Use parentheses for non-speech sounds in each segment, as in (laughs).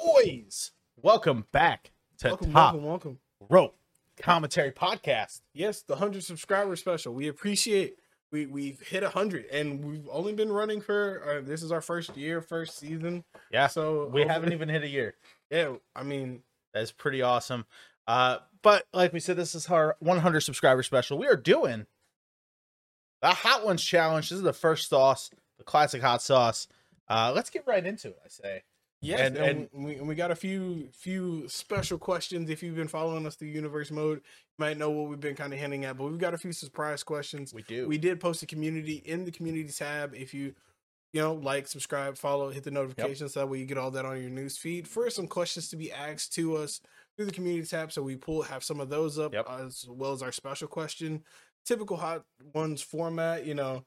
boys. Welcome back to Welcome, Top welcome, welcome. Rope Commentary Podcast. Yes, the hundred subscriber special. We appreciate. We we've hit hundred, and we've only been running for. Uh, this is our first year, first season. Yeah, So we haven't even hit a year. Yeah, I mean, That's pretty awesome. Uh, but like we said, this is our 100 subscriber special. We are doing the Hot Ones Challenge. This is the first sauce, the classic hot sauce. Uh, let's get right into it. I say. Yes, And- and, we, and we got a few few special questions. If you've been following us through Universe Mode, you might know what we've been kind of hinting at. But we've got a few surprise questions. We do. We did post a community in the community tab. If you, you know, like, subscribe, follow, hit the notifications. so That way you get all that on your news feed. For some questions to be asked to us through the community tab, so we pull have some of those up Yep. as well as our special question. Typical hot ones format. You know,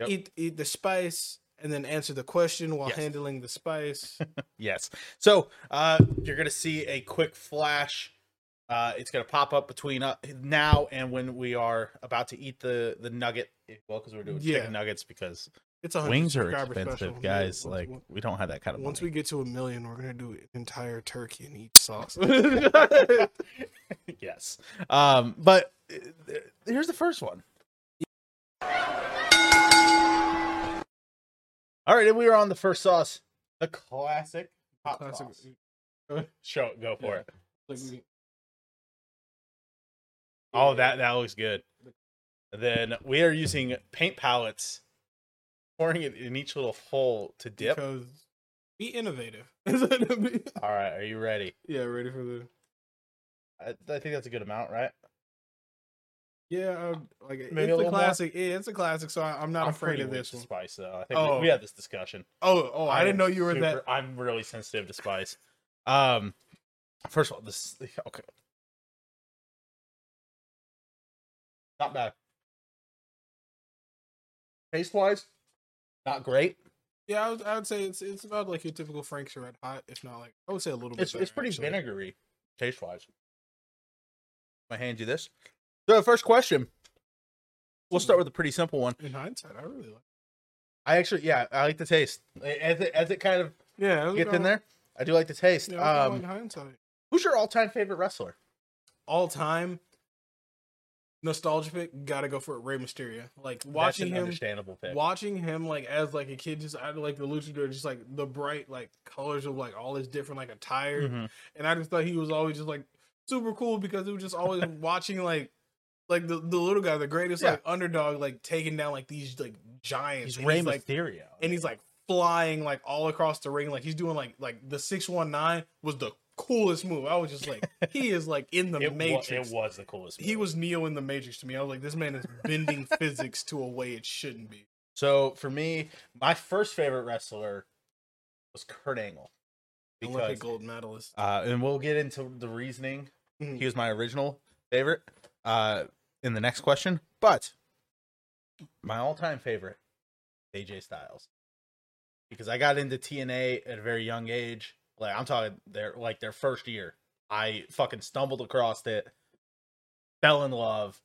Yep. eat eat the spice and then answer the question while Yes. handling the spice. (laughs) Yes. So uh, you're gonna see a quick flash. Uh, it's gonna pop up between uh, now and when we are about to eat the the nugget. Well, because we're doing Yeah. chicken nuggets because It's a wings are expensive, guys. Yeah, like once, we don't have that kind of once money. we get to a million, we're gonna do an entire turkey and eat sauce. (laughs) (laughs) yes. Um, but uh, here's the first one. All right, and we are on the first sauce, the classic hot Classic- sauce. (laughs) Show it, go for Yeah. it. Like we- Oh, that that looks good. Then we are using paint palettes, pouring it in each little hole to dip. because be innovative. (laughs) All right, are you ready? yeah, ready for the I, I think that's a good amount, right? Yeah, uh, like Maybe a it's a more? classic. Yeah, it's a classic, so I, I'm not I'm afraid of this one. spice, though. I think we- Oh. we had this discussion. Oh, oh, I, didn't know you were super- that. I'm really sensitive to spice. Um, first of all, this okay, not bad. Taste wise, not great. Yeah, I would, I would say it's it's about like your typical Frank's Red Hot, if not like I would say a little bit. It's it's pretty actually. vinegary, taste wise. I hand you this. So, first question. We'll start with a pretty simple one. In hindsight, I really like. I actually, yeah, I like the taste as it as it kind of Yeah, gets in there. I do like the taste. Yeah, Um, going hindsight. who's your all-time favorite wrestler? All time nostalgia pick, gotta go for it. Rey Mysterio. Like watching him, understandable pick. watching him like as like a kid, just I like the luchador, just like the bright like colors of like all his different like attire, Mhm. and I just thought he was always just like super cool because it was just always (laughs) watching like like the, the little guy, the greatest Yeah. like underdog, like taking down like these like giants. He's and Rey like Mysterio. and he's like flying like all across the ring, like he's doing like like the six one nine was the coolest move. I was just like, (laughs) he is like in the it, Matrix. it was the coolest. He was Neo in the Matrix to me. I was like, this man is bending (laughs) physics to a way it shouldn't be. So for me, my first favorite wrestler was Kurt Angle. Olympic Because, gold medalist. uh, and we'll get into the reasoning. Mhm. He was my original favorite uh, in the next question. But my all-time favorite, AJ Styles, because I got into TNA at a very young age. Like I'm talking their like their first year. I fucking stumbled across it, fell in love.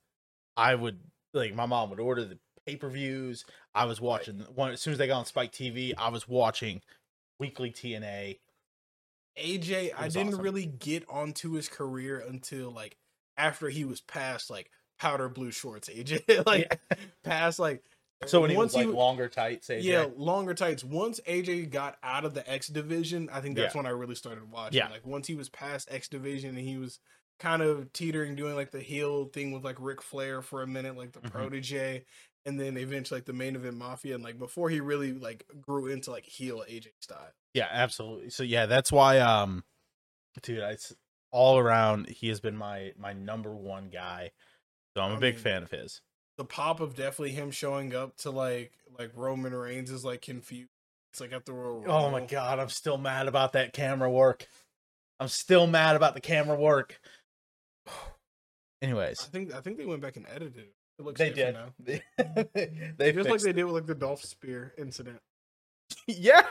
I would like my mom would order the pay-per-views. I was watching one as soon as they got on Spike TV, I was watching weekly TNA. AJ, I didn't awesome. really get onto his career until like after he was past like powder blue shorts. AJ, (laughs) like past like So when he once was like he- longer tights, AJ. Yeah, longer tights. Once AJ got out of the X division, I think that's Yeah. when I really started watching. Yeah. Like once he was past X division and he was kind of teetering, doing like the heel thing with like Ric Flair for a minute, like the Mhm. protege, and then eventually like the main event mafia, and like before he really like grew into like heel AJ style. Yeah, absolutely. So yeah, that's why um dude, it's all around he has been my my number one guy. So I'm a I big mean, fan of his. The pop of definitely him showing up to like like Roman Reigns is like confused. It's like at the Royal Oh my god, I'm still mad about that camera work. I'm still mad about the camera work. (sighs) Anyways, I Anyways, think I think they went back and edited it. It looks they did. now. (laughs) They, they Just like they did with like the Dolph Spear incident. (laughs) Yeah.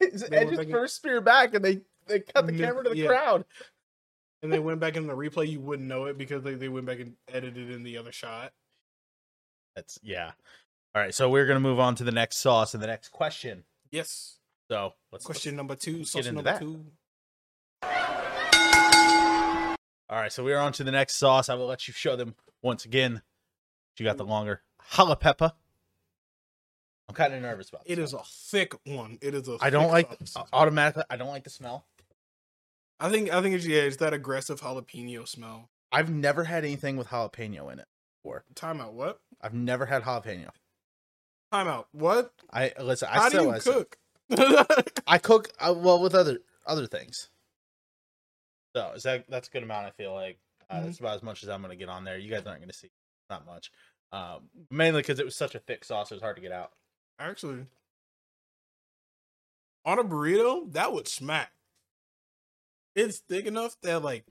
It's (laughs) They Edge's first spear back and they they cut the camera to the yeah. crowd and they went back in the replay, you wouldn't know it because they, they went back and edited in the other shot. That's yeah. All right, so we're gonna move on to the next sauce and the next question. Yes. So let's question let's, number 2 let's number that. two. All right, so we're on to the next sauce. I will let you show them once again. You got the longer jalapeno. I'm kind of nervous about. It is a thick one. It is a. I don't like the, automatically. I don't like the smell. I think. I think it's yeah. It's that aggressive jalapeno smell. I've never had anything with jalapeno in it before. Timeout. What? I've never had jalapeno. Timeout. What? I listen. I How do you I cook? (laughs) I cook uh, well with other other things. So is that that's a good amount? I feel like uh, Mhm. that's about as much as I'm gonna get on there. You guys aren't gonna see not much, um, mainly because it was such a thick sauce. It was hard to get out. Actually, on a burrito, that would smack. It's thick enough that like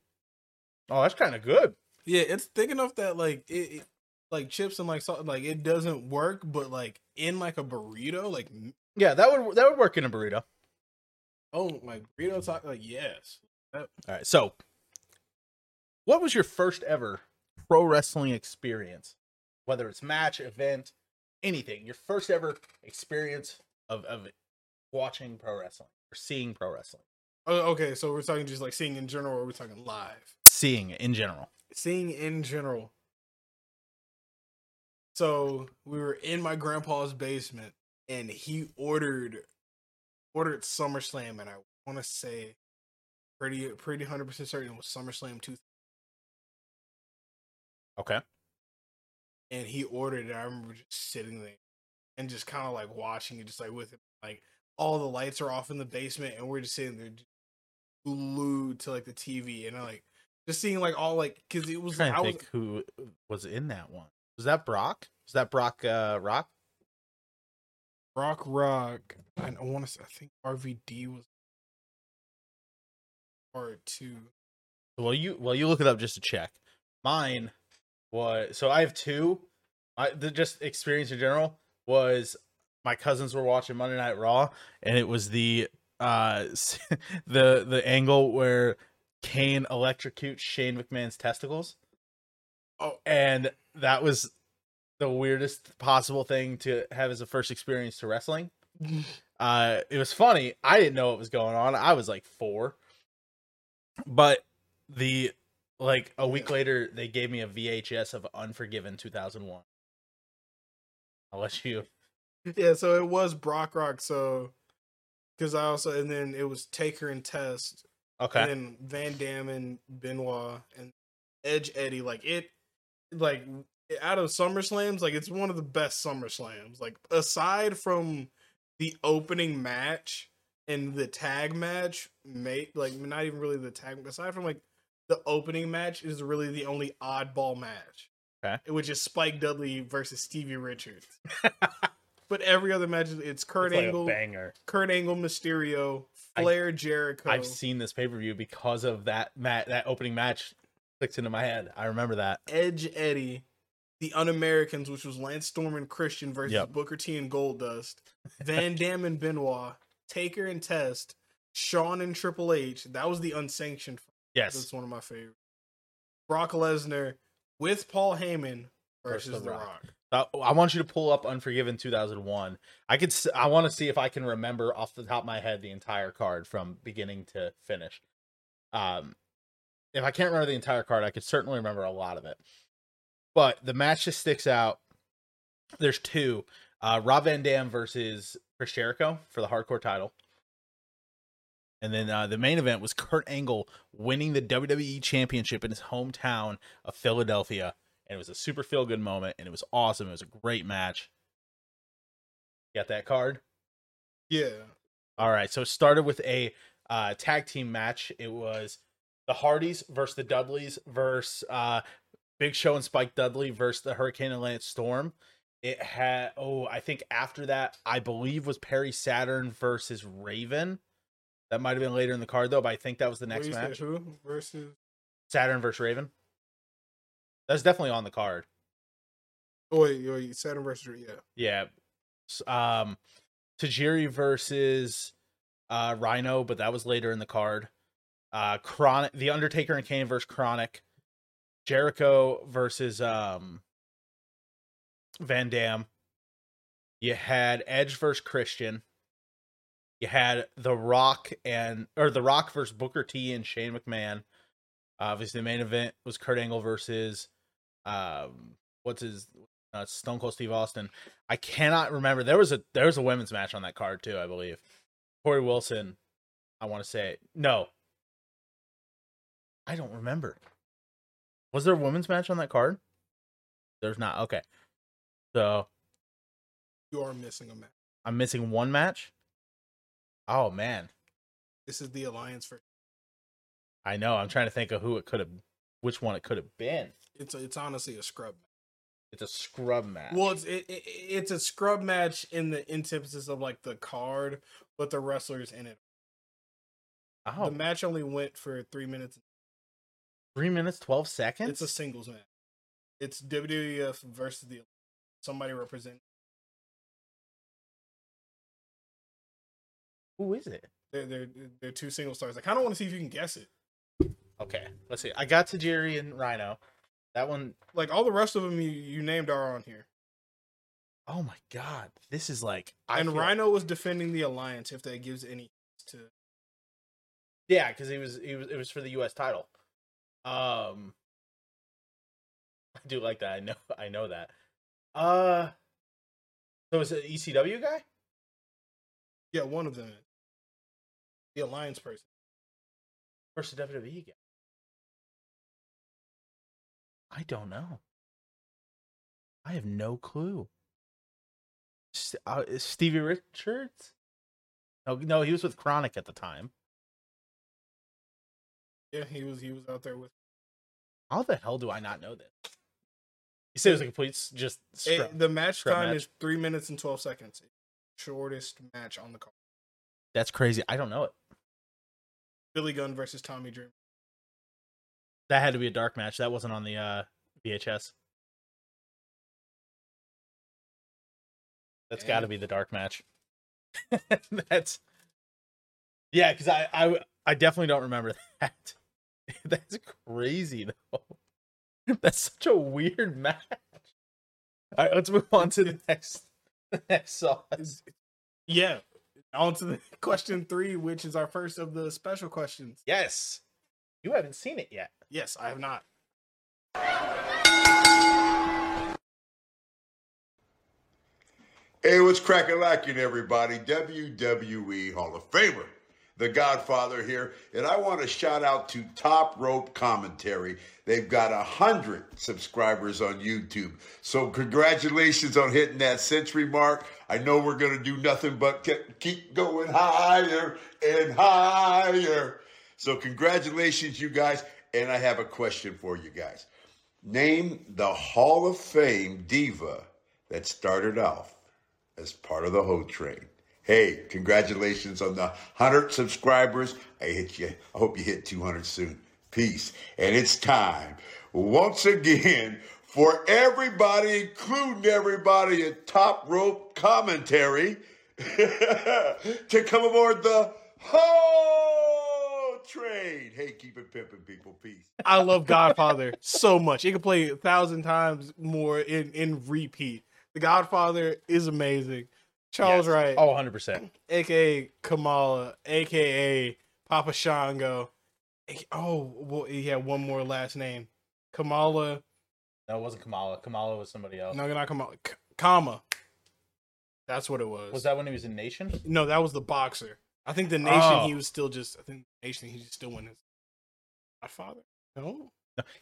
Oh, that's kind of good. yeah, it's thick enough that like it, it like chips and like salt like it doesn't work, but like in like a burrito, like Yeah, that would that would work in a burrito. oh like burrito talk like yes. All right, so what was your first ever pro wrestling experience? Whether it's match, event, anything, your first ever experience of of watching pro wrestling or seeing pro wrestling, Oh, okay, so we're talking just like seeing in general, or we're talking live. seeing in general. Seeing in general. So we were in my grandpa's basement, and he ordered ordered SummerSlam, and I want to say pretty pretty hundred percent certain it was SummerSlam two. Okay. And he ordered it. I remember just sitting there and just kind of like watching it, just like with it, like all the lights are off in the basement, and we're just sitting there glued to like the TV, and I like just seeing like all like because it was trying to I was who was in that one. Was that Brock? Was that Brock uh, Rock? Rock Rock. I, I want to. Say I think RVD was part two. Well, you well you look it up just to check. Mine was so I have two. I the just experience in general was my cousins were watching Monday Night Raw, and it was the uh (laughs) the the angle where Kane electrocutes Shane McMahon's testicles, Oh, and that was the weirdest possible thing to have as a first experience to wrestling. (laughs) Uh, it was funny. I didn't know what was going on. I was like four, but the like a week later they gave me a VHS of Unforgiven 2001. I'll let you. yeah. So it was Brock Rock. So because I also and then it was Taker and Test, Okay. and then Van Dam and Benoit and Edge Eddie. Like it, like out of SummerSlams, like it's one of the best SummerSlams. Like aside from the opening match and the tag match, mate, like not even really the tag. Aside from like the opening match, is really the only oddball match. Okay. which is Spike Dudley versus Stevie Richards. (laughs) but every other match, it's Kurt It's like Angle, banger. Kurt Angle, Mysterio, I- Flair, Jericho. I've seen this pay per view because of that mat that opening match clicked into my head. I remember that. Edge Eddie, the Un-Americans, which was Lance Storm and Christian versus Yep. Booker T and Goldust, (laughs) Van Dam and Benoit, Taker and Test, Shawn and Triple H. That was the unsanctioned. Yes. That's one of my favorites. Brock Lesnar with Paul Heyman Versus versus, The The Rock. Rock. I want you to pull up Unforgiven 2001. I could. I want to see if I can remember off the top of my head the entire card from beginning to finish. Um, if I can't remember the entire card, I could certainly remember a lot of it. But the match just sticks out. There's two: uh, Rob Van Dam versus Chris Jericho for the Hardcore title, and then uh, the main event was Kurt Angle winning the WWE Championship in his hometown of Philadelphia and it was a super feel good moment and it was awesome. It was a great match. Got that card? Yeah. all right so it started with a uh tag team match. It was the hardys versus the dudleys versus uh big show and spike dudley versus the hurricane and lance storm. It had oh i think after that i believe was perry saturn versus raven. That might have been later in the card though but i think that was the next match. Who? Versus? saturn versus raven that's definitely on the card Oh wait, wait, Saturn versus yeah. Yeah. Um Tajiri versus uh Rhino, but that was later in the card. Uh KroniK The Undertaker and Kane versus KroniK. Jericho versus um Van Dam. You had Edge versus Christian. You had The Rock and or The Rock versus Booker T and Shane McMahon. Obviously, the main event was Kurt Angle versus um, what's his uh, Stone Cold Steve Austin. I cannot remember. There was a there was a women's match on that card too, I believe. Corey Wilson. I want to say no. I don't remember. Was there a women's match on that card? There's not. Okay. So You are missing a match. I'm missing one match. Oh man. This is the alliance for. I know. I'm trying to think of who it could have which one it could have been. It's a, it's honestly a scrub. It's a scrub match. Well, it's it, it, it's a scrub match in the antithesis of like the card, but the wrestlers in it. oh, The match only went for three minutes. three minutes, 12 seconds? It's a singles match. It's WWF versus the somebody represent. Who is it? They're they're they're two single stars. I kind of want to see if you can guess it. Okay, let's see. I got Tajiri and Rhino. That one, Like all the rest of them you, you named are on here. oh my god. This is like. I and feel- Rhino was defending the alliance. If that gives any to Yeah, because he was, he was, it was for the U.S. title. Um, (laughs) I do like that. I know, (laughs) I know that. Uh, so is it ECW guy? yeah, one of them, the alliance person. Versus WWE guy? I don't know. I have no clue. St- uh, Stevie Richards? No, no, he was with KroniK at the time. Yeah, he was he was out there with. How the hell do I not know this? You said it was a complete s- just scrub. the match scrub time match. is three minutes and twelve seconds. Shortest match on the card. That's crazy. I don't know it. Billy Gunn versus Tommy Dreamer. That had to be a dark match. That wasn't on the uh, VHS. That's got to be the dark match. (laughs) That's yeah, because I, I I definitely don't remember (laughs) that. (laughs) That's crazy though. That's such a weird match. All right, let's move on to the next the next sauce. Yeah. On to the question three, which is our first of the special questions. Yes, you haven't seen it yet. Yes, I have not. Hey, what's cracking lacking, everybody? WWE Hall of Famer, the Godfather here, and I want to shout out to Top Rope Commentary. They've got a hundred subscribers on YouTube, so congratulations on hitting that century mark. I know we're gonna do nothing but keep going higher and higher. So congratulations, you guys. And I have a question for you guys. Name the Hall of Fame diva that started off as part of the Ho Train. Hey, congratulations on the 100 subscribers. I hit you. I hope you hit 200 soon. Peace. And it's time once again for everybody, including everybody at Top Rope Commentary, (laughs) to come aboard the Ho Train. Hey, keep it pimping, people. Peace. (laughs) I love Godfather so much. It could play a thousand times more in in repeat. The Godfather is amazing. Charles Yes. Wright, Oh, 100 percent. aka Kamala, aka Papa Shango. aka Oh, well, he had one more last name. Kamala. No, it wasn't Kamala. Kamala was somebody else. No, not Kamala. K- Kama. That's what it was. Was that when he was in Nation? No, that was the boxer. I think the nation Oh. he was still just. I think the nation he just still in his. My father. No.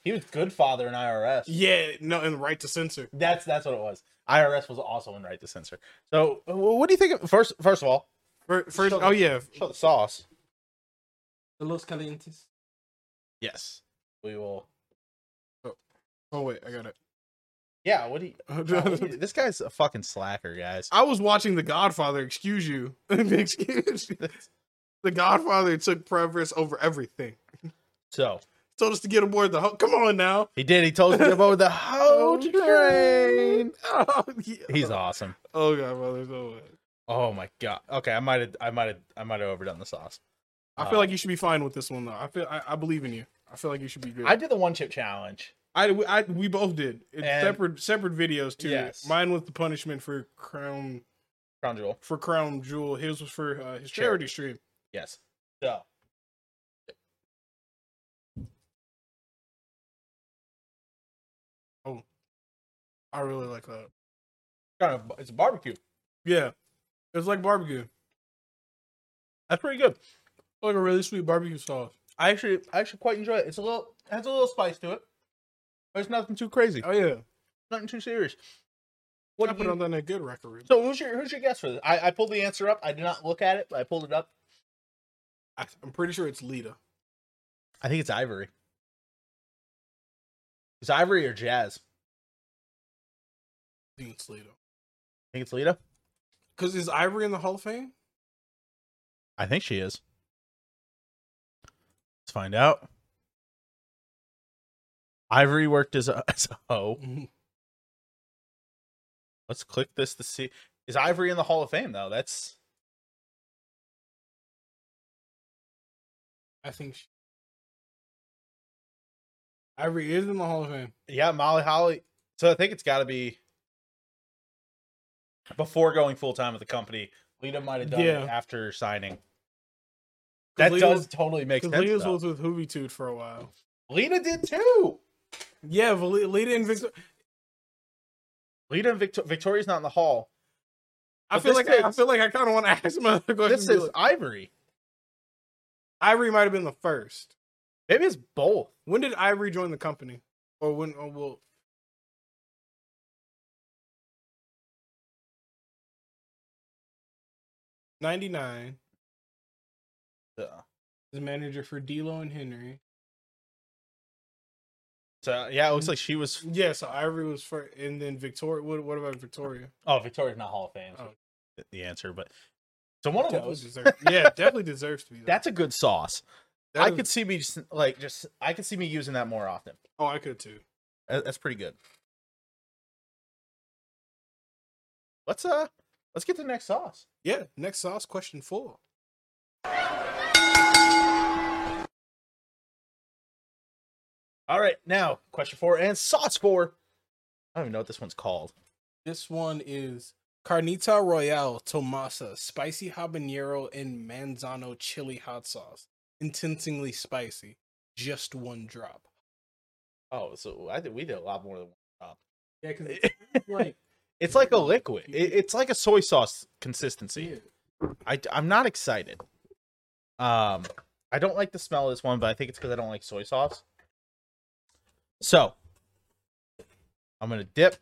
He was good father in IRS. Yeah. No, and right to censor. That's that's what it was. IRS was also in right to censor. So, what do you think? Of, first, first of all, Fir- First, Show oh the- yeah, show the sauce. the Los Calientes. Yes, we will. Oh, oh wait, I got it. Yeah. What do you? oh, (laughs) what do you- this guy's a fucking slacker, guys. I was watching The Godfather. Excuse you. (laughs) excuse you. The Godfather took preference over everything. So Told us to get aboard the. Ho- Come on now. he did. He told us to go with the (laughs) hoe train. Oh, yeah. He's awesome. Oh Godfather, so much. Oh my god. Okay, I might have. I might have. I might have overdone the sauce. I feel like uh, you should be fine with this one though. I feel I, I believe in you. I feel like you should be good. I did the one chip challenge. I, I we both did separate separate videos too. Yes. Mine was the punishment for Crown Crown Jewel for Crown Jewel. His was for uh, his charity, charity stream. Yes. So. Oh, I really like that. Kind of, it's a barbecue. Yeah, it's like barbecue. That's pretty good. Like a really sweet barbecue sauce. I actually, I actually quite enjoy it. It's a little, it has a little spice to it it's nothing too crazy. Oh yeah, Nothing too serious. what What I put you, on that good record. so who's your who's your guess for this? I, I pulled the answer up. I did not look at it, but I pulled it up. I, I'm pretty sure it's Lita. I think it's Ivory. It's Ivory or Jazz. I think it's Lita. I think it's Lita. Because is Ivory in the Hall of Fame? I think she is. Let's find out. Ivory worked as a, (laughs) as a hoe. Mm-hmm. Let's click this to see. Is Ivory in the Hall of Fame though? That's I think she... Ivory is in the Hall of Fame. yeah, Molly Holly. So I think it's got to be before going full time with the company. Lita might have done Yeah. it after signing. That Lita does was- totally make sense. Lita was with Hoovitude for a while. Lita did too. Yeah, Lita and Victor. Lita and Victor- Victoria's not in the hall. I feel like I, I feel like I kind of want to (laughs) ask my other question. This is like, Ivory. Ivory might have been the first. Maybe it's both. When did Ivory join the company? Or when? Or well, ninety nine. So, Is manager for D'Lo and Henry. So yeah, it looks like she was. Yeah, so Ivory was first, and then Victoria. What, what about Victoria? Oh, Victoria's not Hall of Fame. so Oh. The answer, but so one of Definitely those. deserve- yeah, definitely deserves to be. There. That's a good sauce. That I is- could see me just like just I could see me using that more often. Oh, I could too. That's pretty good. Let's uh let's get to the next sauce. Yeah. Next sauce question four. All right, now question four and sauce four. I don't even know what this one's called. This one is Carnita Royale Tomasa, spicy habanero and manzano chili hot sauce. Intensely spicy. Just one drop. Oh, so I think we did a lot more than one drop. Yeah, because it's (laughs) like it's like a liquid. It, it's like a soy sauce consistency. I I'm not excited. Um, I don't like the smell of this one, but I think it's because I don't like soy sauce. So I'm gonna dip.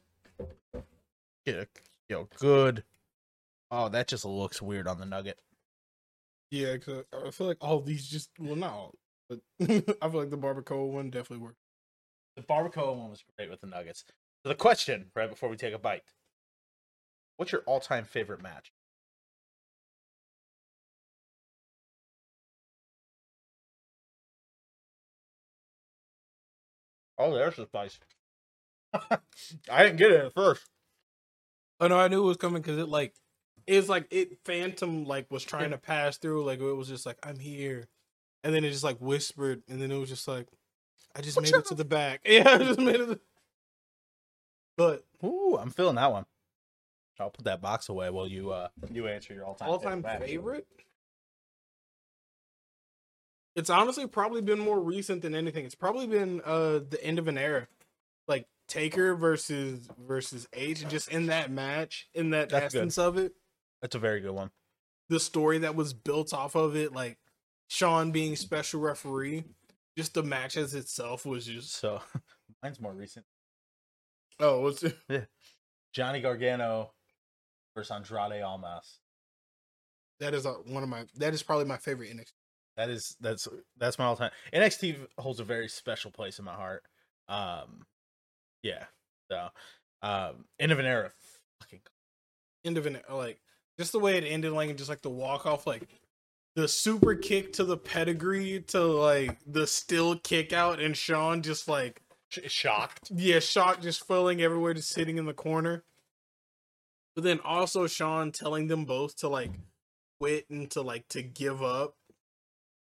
Get a know good. Oh, that just looks weird on the nugget. Yeah, because I feel like all these just well not all, but (laughs) I feel like the barbacoa one definitely worked. The barbacoa one was great with the nuggets. So the question, right before we take a bite, what's your all-time favorite match? Oh, there's the spice. I didn't get it at first. Oh no, I knew it was coming because it like it's like it phantom like was trying to pass through like it was just like I'm here, and then it just like whispered, and then it was just like I just What's made it to the back. (laughs) Yeah, I just made it. But Ooh, I'm feeling that one. I'll put that box away while you uh you answer your all-time all time match. favorite. It's honestly probably been more recent than anything. It's probably been uh the end of an era, like Taker versus versus H. Just in that match, in that That's good. essence of it, That's a very good one. the story that was built off of it, like Shawn being special referee, just the match as itself was just So (laughs) mine's more recent. oh, what's it (laughs) Johnny Gargano versus Andrade Almas. that is uh, one of my that is probably my favorite NXT. That is that's that's my all time. NXT holds a very special place in my heart. Um, yeah. So, um, end of an era. Fucking end of an like just the way it ended, like and just like the walk off, like the super kick to the pedigree to like the still kick out, and Shawn just like sh- shocked. yeah, shocked, just falling everywhere, just sitting in the corner. But then also Shawn telling them both to like quit and to like to give up.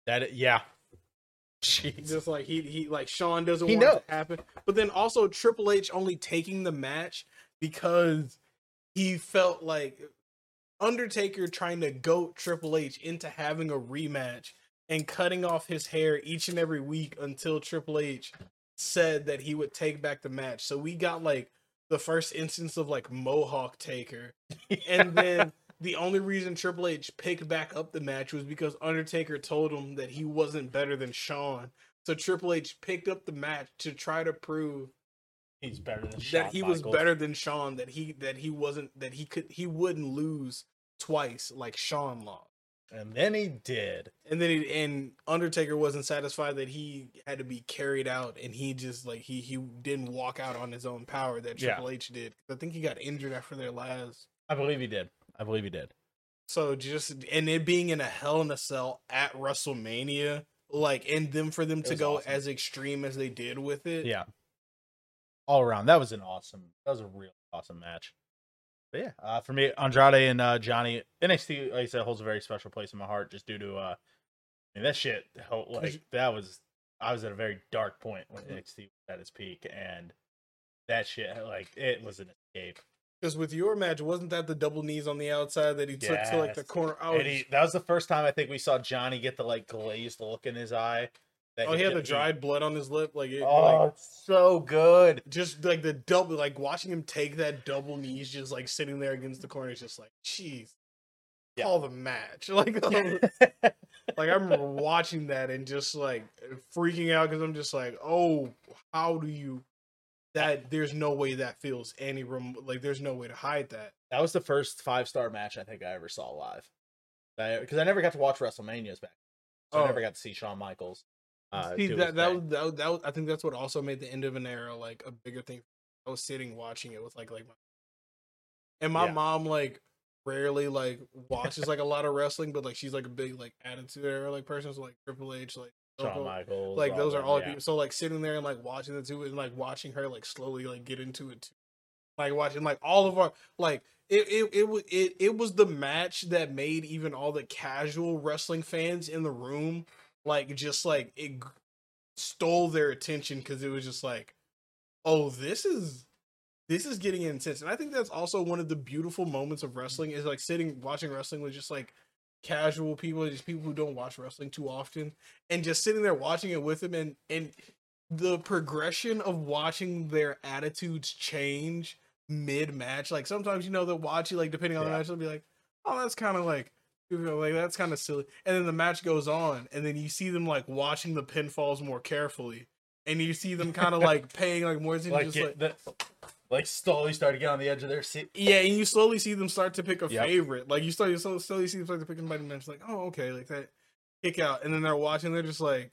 That yeah. (laughs) Jeez. Just like he he like Shawn doesn't He want it to happen. But then also Triple H only taking the match because he felt like Undertaker trying to goat Triple H into having a rematch and cutting off his hair each and every week until Triple H said that he would take back the match. So we got like the first instance of like Mohawk Taker, (laughs) and then the only reason Triple H picked back up the match was because Undertaker told him that he wasn't better than Shawn. So Triple H picked up the match to try to prove he's better than Shawn that he was better than Shawn. That he that he wasn't that he could he wouldn't lose twice like Shawn lost. and then he did. And then he, and Undertaker wasn't satisfied that he had to be carried out, and he just like he he didn't walk out on his own power that Yeah. Triple H did. I think he got injured after their last. I believe he did. I believe he did. So just and it being in a Hell in a Cell at WrestleMania, like and them for them It to go awesome. as extreme as they did with it. Yeah. All around, that was an awesome. That was a real awesome match. But yeah, uh, for me, Andrade and uh, Johnny NXT, like I said, holds a very special place in my heart, just due to uh, I mean, that shit. Like that was, I was at a very dark point when. NXT was at its peak, and that shit, like it was an escape. Because with your match, wasn't that the double knees on the outside that he took to like the corner? Oh, he, that was the first time I think we saw Johnny get the like glazed look in his eye. oh, he had the dried blood on his lip, like, it, Oh, like so good. just like the double, like watching him take that double knees, just like sitting there against the corner, it's just like, jeez, Yeah. call the match. (laughs) Like, (laughs) like I remember watching that and just like freaking out because I'm just like, oh, how do you? That there's no way that feels any room. Like, there's no way to hide that. That was the first five star match I think I ever saw live. Because I never got to watch WrestleManias back. So I Oh. never got to see Shawn Michaels. Uh, See, that that was, that was that was, I think that's what also made the end of an era like a bigger thing. I was sitting watching it with like like my and my Yeah. mom like rarely like watches like a lot of wrestling, but like she's like a big like attitude era like person. So like Triple H, like Shawn Michaels. like those are all yeah. people. So like sitting there and like watching the two and like watching her like slowly like get into it too. Like watching like all of our like it it it it, it was the match that made even all the casual wrestling fans in the room like just like it stole their attention because it was just like oh this is this is getting intense and i think that's also one of the beautiful moments of mm. wrestling is like sitting watching wrestling with just like casual people just people who don't watch wrestling too often and just sitting there watching it with them and and the progression of watching their attitudes change mid match like sometimes you know they'll watch you like depending on the match they'll be like oh that's kind of like you know, like that's kind of silly and then the match goes on and then you see them like watching the pinfalls more carefully and you see them kind of (laughs) like paying like more attention Like, just like the, like slowly start to get on the edge of their seat. yeah, and you slowly see them start to pick a Yep. favorite. Like you start you slowly, slowly see them start to pick somebody, and it's like, oh, okay, like that kick out, and then they're watching, they're just like,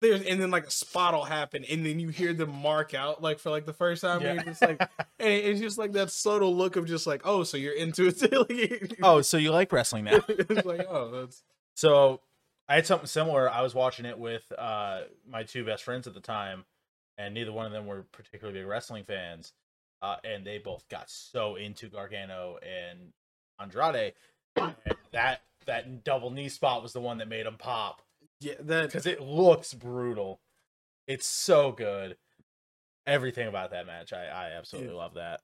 there's, and then like a spot will happen, and then you hear them mark out like for like the first time, and Yeah. you're just like, (laughs) and it's just like that subtle look of just like, oh, so you're into it. (laughs) like, Oh, so you like wrestling now? (laughs) it's like, oh, that's So I had something similar. I was watching it with uh, my two best friends at the time, and neither one of them were particularly big wrestling fans. Uh, and they both got so into Gargano and Andrade, and that that double knee spot was the one that made them pop yeah, that because it looks brutal. It's so good. Everything about that match, I, I absolutely Yeah. love that.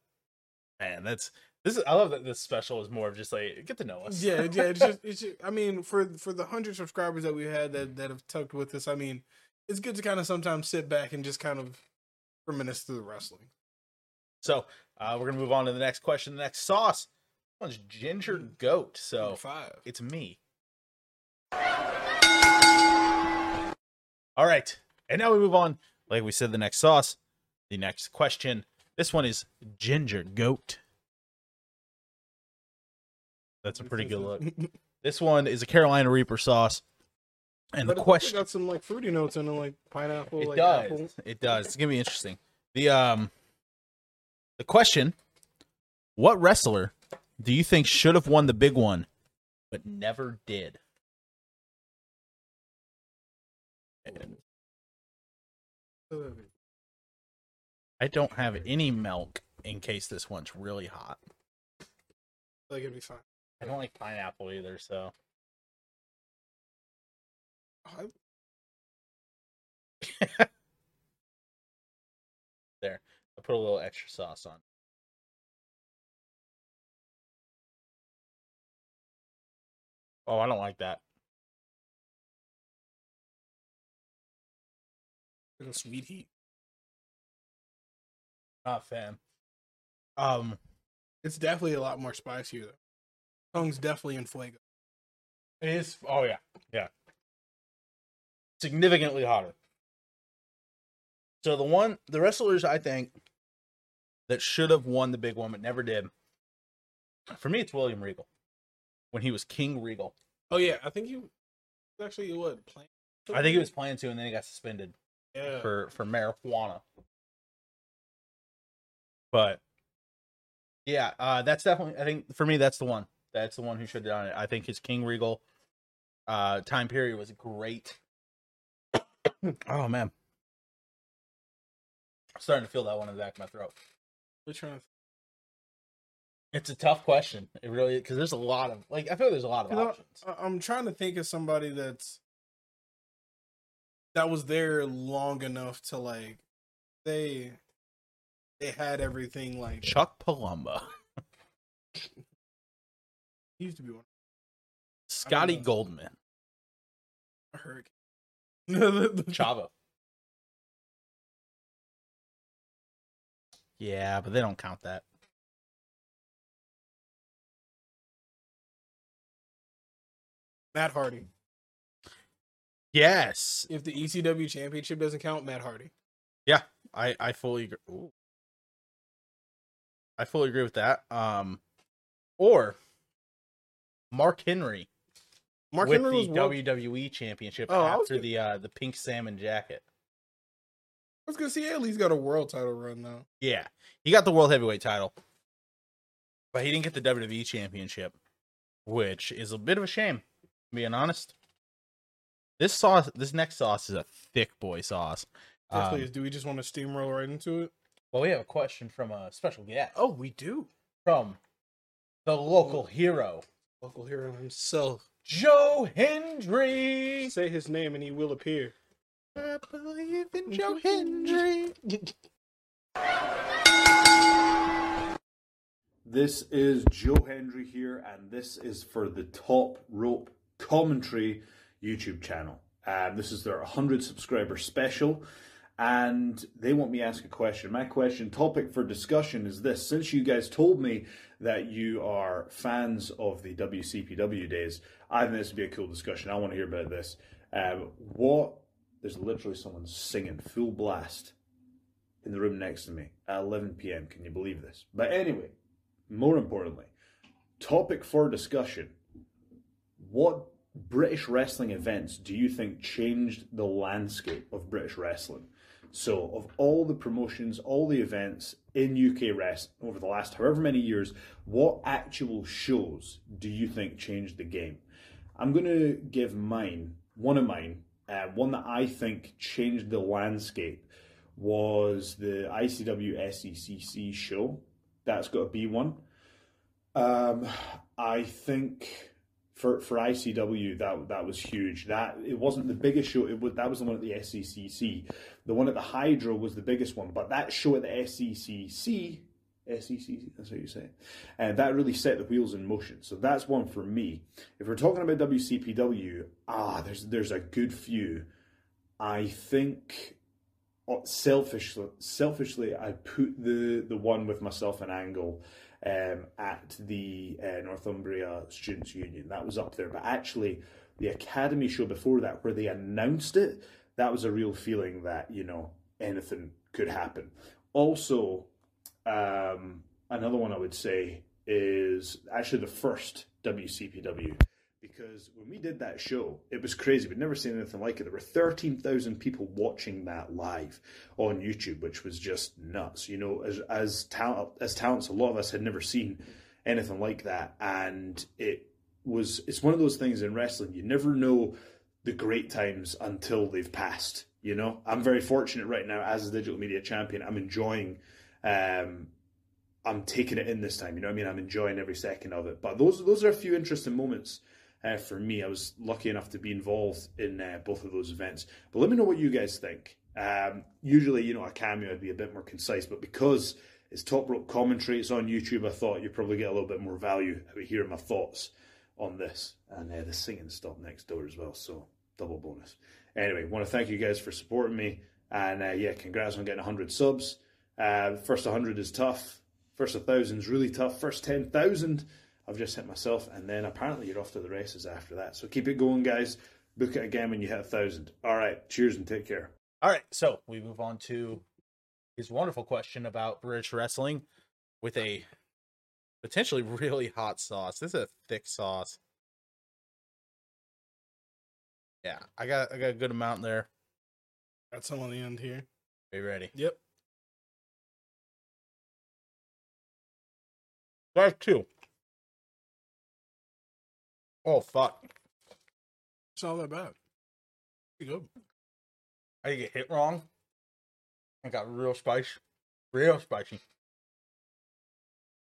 Man, that's this is. I love that this special is more of just like get to know us. yeah, yeah. It's (laughs) just, it's just, I mean, for for the hundred subscribers that we had that that have tucked with us, I mean, it's good to kind of sometimes sit back and just kind of reminisce through the wrestling. So uh, we're gonna move on to the next question. The next sauce this one's ginger Mm. goat. So it's me. All right, and now we move on. Like we said, the next sauce. The next question. This one is ginger goat. That's a pretty good look. (laughs) This one is a Carolina Reaper sauce. And But the it question got some like fruity notes in it, like pineapple. it like does. Apple. It does. It's gonna be interesting. The um the question what wrestler do you think should have won the big one but never did? I don't have any milk in case this one's really hot. Like it'd be fine. I don't like pineapple either, so I- (laughs) there. I put a little extra sauce on. Oh, I don't like that. Little sweet heat. Not fan. Um, It's definitely a lot more spicier though. Tongue's definitely in fuego. it is. Oh yeah, yeah. Significantly hotter. So the one, the wrestlers I think that should have won the big one but never did. For me, it's William Regal when he was King Regal. Oh yeah, I think you actually what playing. I think he was planning to, and then he got suspended yeah. for for marijuana. But yeah, uh, that's definitely. I think for me, that's the one. That's the one who should have done it. I think his King Regal uh, time period was great. Oh man, I'm starting to feel that one in the back of my throat. Trying to. It's a tough question. It really because there's a lot of like I feel like there's a lot of options. I- I'm trying to think of somebody that's that was there long enough to like they they had everything like Chuck Palumbo, (laughs) he used to be one Scotty. Goldman, a hurricane. The- (laughs) the- Chavo. Yeah, but they don't count that. Matt Hardy. Yes, If the ECW championship doesn't count, Matt Hardy. Yeah, I I fully agree. Ooh. I fully agree with that. Um, or Mark Henry Mark with Henry was the world- WWE Championship Oh, after gonna- the uh the pink salmon jacket. I was gonna see at least got a world title run though. Yeah, he got the world heavyweight title, but he didn't get the WWE Championship, which is a bit of a shame. Being honest, this sauce, this next sauce is a thick boy sauce. Um. Do we just want to steamroll right into it? well, we have a question from a special guest. Oh, we do. from the local hero, Local hero himself. Joe Hendry. Say his name and he will appear. I believe in Joe (laughs) Hendry. This is Joe Hendry here, and this is for the Top Rope Commentary YouTube channel. Um, this is their 100 subscriber special, and they want me to ask a question. My question topic for discussion is this: Since you guys told me that you are fans of the WCPW days, I think this would be a cool discussion. I want to hear about this. Um, what? There's literally someone singing full blast in the room next to me at 11 p.m. Can you believe this? But anyway, more importantly, topic for discussion. What British wrestling events do you think changed the landscape of British wrestling? So, of all the promotions, all the events in UK wrestling over the last however many years, what actual shows do you think changed the game? I'm going to give mine, one of mine, uh, one that I think changed the landscape was the ICW SECC show. That's got to be one. Um, I think for for ICW that that was huge. That it wasn't the biggest show. It was that was the one at the SECC. The one at the Hydro was the biggest one, but that show at the SECC. SECC, that's how you say. And that really set the wheels in motion. So that's one for me. If we're talking about WCPW, ah, there's there's a good few. I think uh, selfishly, selfishly, I put the the one with myself and Angle um, at the uh, Northumbria Students' Union. That was up there. But actually, the Academy show before that, where they announced it, that was a real feeling that you know anything could happen. Also, um, another one I would say is actually the first WCPW because when we did that show, it was crazy. We'd never seen anything like it. There were 13,000 people watching that live on YouTube, which was just nuts. You know, as as talent as talents, a lot of us had never seen anything like that, and it was it's one of those things in wrestling. You never know the great times until they've passed. You know, I'm very fortunate right now as a digital media champion. I'm enjoying. Um, I'm taking it in this time. You know I mean? I'm enjoying every second of it. But those those are a few interesting moments uh, for me. I was lucky enough to be involved in uh, both of those events. But let me know what you guys think. Um, usually, you know, a cameo would be a bit more concise, but because it's top rope commentary, it's on YouTube. I thought you'd probably get a little bit more value out of hearing my thoughts on this. And uh, the singing stopped next door as well, so double bonus. Anyway, want to thank you guys for supporting me, and uh, yeah, congrats on getting 100 subs. Uh, first 100 is tough First 1,000 is really tough. First 10,000, I've just hit myself. And then apparently you're off to the races after that. So keep it going, guys. Book it again when you hit a 1,000. All right. Cheers and take care. All right, so we move on to his wonderful question about British wrestling with a potentially (laughs) really hot sauce. This is a thick sauce. Yeah, I got I got a good amount there. Got some on the end here. Are you ready? Yep. That's two. Oh fuck! It's not that bad. Pretty good. I get hit wrong. I got real spicy, real spicy.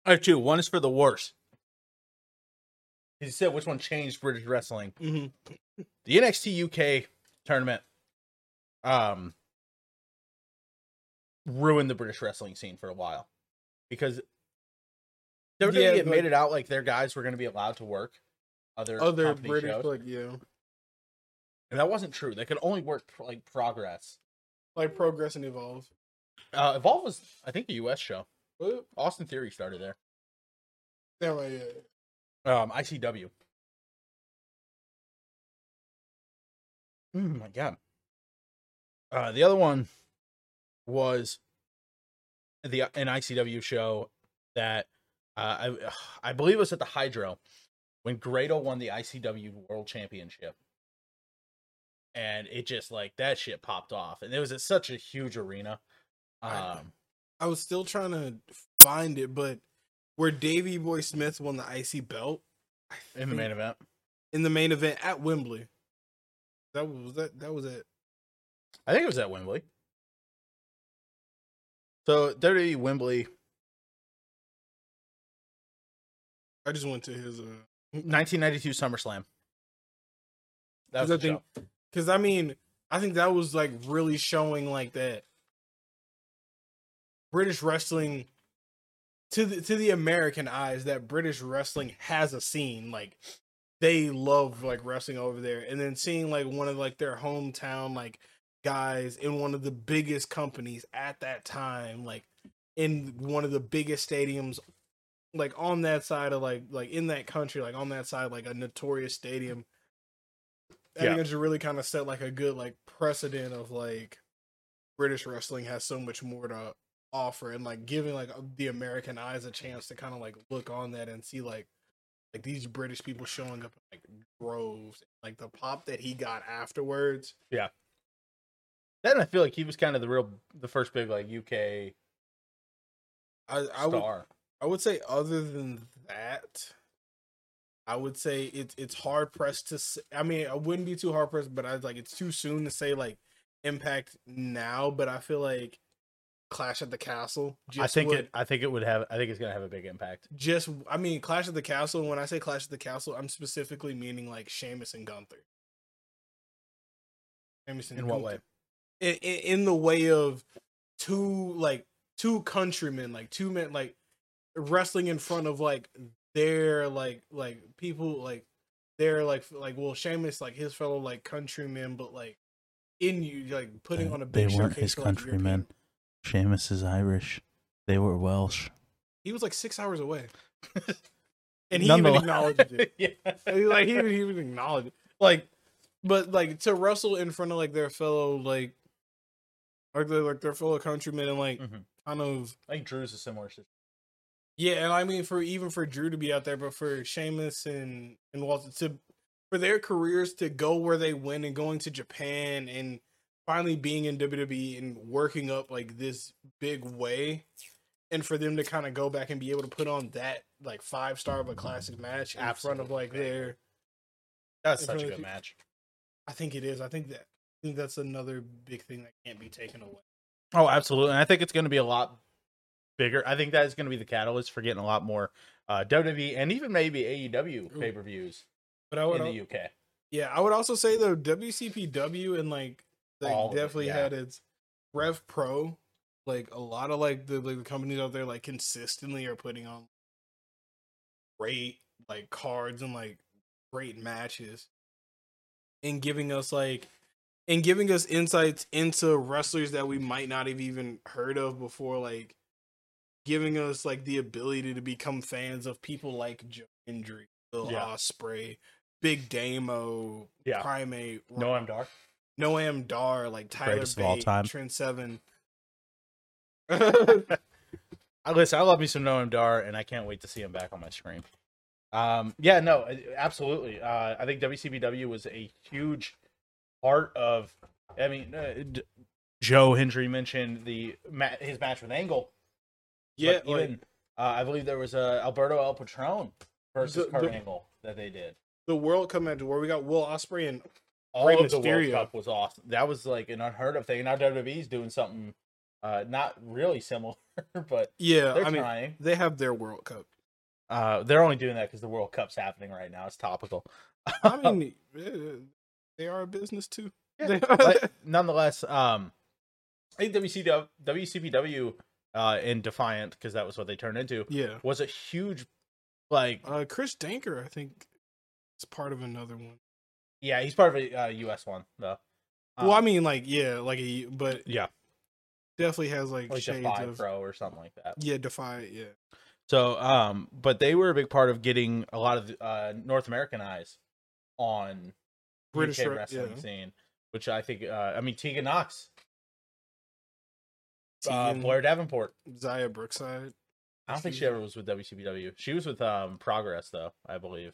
I have two. One is for the worst. He said which one changed British wrestling. Mm-hmm. the NXT UK tournament um ruined the British wrestling scene for a while because WWE Yeah, had but- made it out like their guys were going to be allowed to work other Other British, shows, like you. and that wasn't true. They could only work like Progress. like progress and evolve. Uh, Evolve was, I think, a US show. Austin Theory started there. Yeah, right, yeah. Um, ICW. Oh my god. Uh, the other one was the an ICW show that uh, I I believe it was at the Hydro when Grado won the ICW World Championship, and it just like that shit popped off, and it was at such a huge arena. I- Um, I was still trying to find it, but where Davey Boy Smith won the IC belt in the main event, in the main event at Wembley. That was that. That was it. I think it was at Wembley. So WWE Wembley, I just went to his. uh 1992 SummerSlam. That was the show. Because I mean, I think that was like really showing like that British wrestling to the to the American eyes that British wrestling has a scene like they love like wrestling over there and then seeing like one of like their hometown like guys in one of the biggest companies at that time like in one of the biggest stadiums like on that side of like like in that country like on that side like a notorious stadium I Yeah. think it should really kind of set like a good like precedent of like British wrestling has so much more to offer and like giving like uh, the American eyes a chance to kind of like look on that and see like like these British people showing up in like droves like the pop that he got afterwards Yeah. Then I feel like he was kind of the real, the first big like UK I I would star. I would say other than that I would say it's it's hard pressed to I mean I wouldn't be too hard pressed but I like it's too soon to say like impact now but I feel like Clash at the Castle I think would- it. I think it would have. I think it's gonna have a big impact. just I mean Clash at the Castle. When I say Clash at the Castle, I'm specifically meaning like Sheamus and Gunther. Sheamus and In what way? In, in, in the way of two like two countrymen, like two men, like wrestling in front of like their like like people like they're like like well Sheamus like his fellow like countrymen, but like in you like putting on a big showcase for, like, European- Sheamus is Irish. They were Welsh. He was like six hours away, (laughs) and he even acknowledged it. (laughs) yeah. Like he even, he even acknowledged it. like but like to wrestle in front of like their fellow like like their like their fellow countrymen and like Mhm. kind of I think Drew's a similar situation. Yeah and i mean for even for drew to be out there but for Sheamus and and walter to for their careers to go where they went and going to japan and finally being in wwe and working up like this big way and for them to kind of go back and be able to put on that like five star of a classic match in front of like their That's such a good you- match. I think it is. I think that I think that's another big thing that can't be taken away. Oh, absolutely. And I think it's going to be a lot bigger. I think that is going to be the catalyst for getting a lot more uh, WWE and even maybe AEW pay per views But I would, in al- the UK. yeah, I would also say though WCPW and like like All of it, definitely yeah. had its Rev Pro. Like a lot of like the like the companies out there like consistently are putting on great like cards and like great matches, and giving us like and giving us insights into wrestlers that we might not have even heard of before, like giving us like the ability to become fans of people like Joe Hendry, Bill Yeah. Ospreay, Big Damo, Yeah. Primate, Noam Dar. Noam Dar, like Tyler Greatest of all time. Trent Seven. (laughs) I listen. I love me some Noam Dar, and I can't wait to see him back on my screen. Um, yeah, no, absolutely. Uh, I think WCPW was a huge part of. I mean, uh, D- Joe Hendry mentioned the ma- his match with Angle. Yeah, but like, uh, I believe there was a Alberto El Patron versus The- Kurt the- Angle that they did. the World Cup match where we got Will Ospreay and All Rey of the World Cup was awesome. That was like an unheard of thing. Now WWE's doing something uh, not really similar, (laughs) but yeah, they're I mean they have their World Cup. Uh, they're only doing that because the World Cup's happening right now. It's topical. I mean, (laughs) they are a business too. Yeah, but (laughs) nonetheless, um, I think WCW, WCPW uh, in Defiant because that was what they turned into yeah. was a huge, like, Uh, Chris Danker, I think, is part of another one. yeah, he's part of a uh, US one though. well, I Um, mean, like, yeah, like a, but yeah, definitely has like, like shades Defy of Pro or something like that. yeah, Defy, yeah, So, um, but they were a big part of getting a lot of uh, North American eyes on British UK wrestling yeah. scene, which I think, uh, I mean, Tegan Nox, uh, Blair Davenport. Xia Brookside. I don't think she ever was with WCPW. She was with um Progress though, I believe,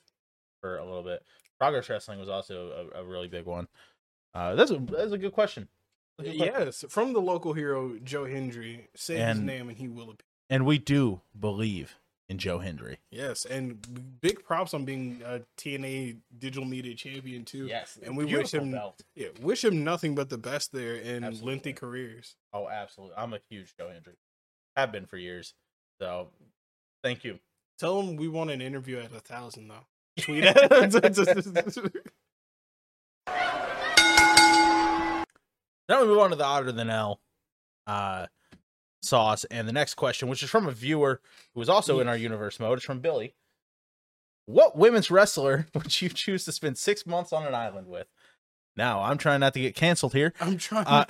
for a little bit. Progress Wrestling was also a, a really big one. Uh, that's a that's a good question. A good question. Yes, from the local hero Joe Hendry. Say his name and he will appear. and we do believe in Joe Hendry. Yes, and big props on being a TNA Digital Media Champion too. Yes, and we wish him belt. yeah, wish him nothing but the best there in Absolutely. lengthy careers. Oh, absolutely. I'm a huge Joe Hendry. Have been for years. So, thank you. Tell him we want an interview at a thousand though. (laughs) Tweet at (laughs) Now we move on to the odder than L uh, sauce, and the next question, which is from a viewer who is also in our universe mode, is from Billy. What women's wrestler (laughs) would you choose to spend six months on an island with? Now I'm trying not to get canceled here. I'm trying. Uh,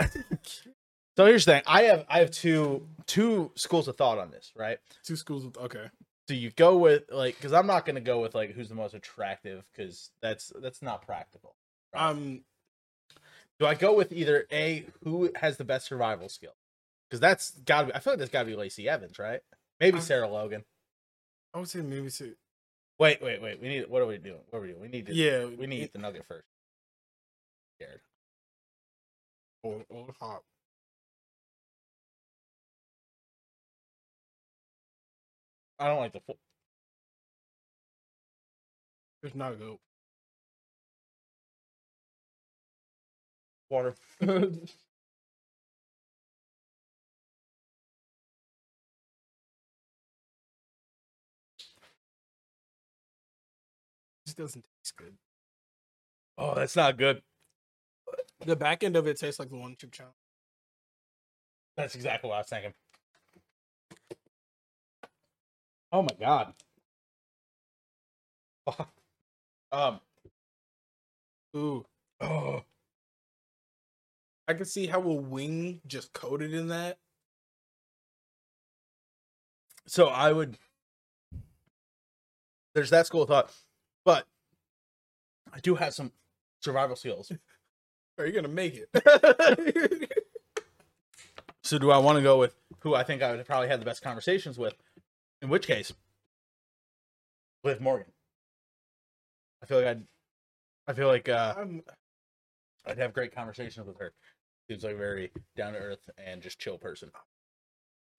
(laughs) so here's the thing: I have I have two two schools of thought on this, right? Two schools. Of, okay. So you go with like because I'm not gonna go with like who's the most attractive because that's that's not practical. right? Um. Do I go with either A, who has the best survival skill? Because that's gotta be, I feel like that's gotta be Lacey Evans, right? Maybe Uh, Sarah Logan. I would say maybe two. Wait, wait, wait. We need, what are we doing? What are we doing? We need to, Yeah. we need the nugget first. Scared. Old, old hop. I don't like the full. There's not good. goat. water. (laughs) This doesn't taste good. Oh, that's not good. The back end of it tastes like the one chip challenge. That's exactly what I was thinking. Oh my god. (laughs) um. Ooh. Oh. I can see how a wing just coated in that. So I would. There's that school of thought, but I do have some survival skills. (laughs) Are you gonna make it? (laughs) So do I want to go with who I think I would probably had the best conversations with? In which case, Liv Morgan. I feel like I'd. I feel like uh, I'm, I'd have great conversations with her. Seems like a very down to earth and just chill person.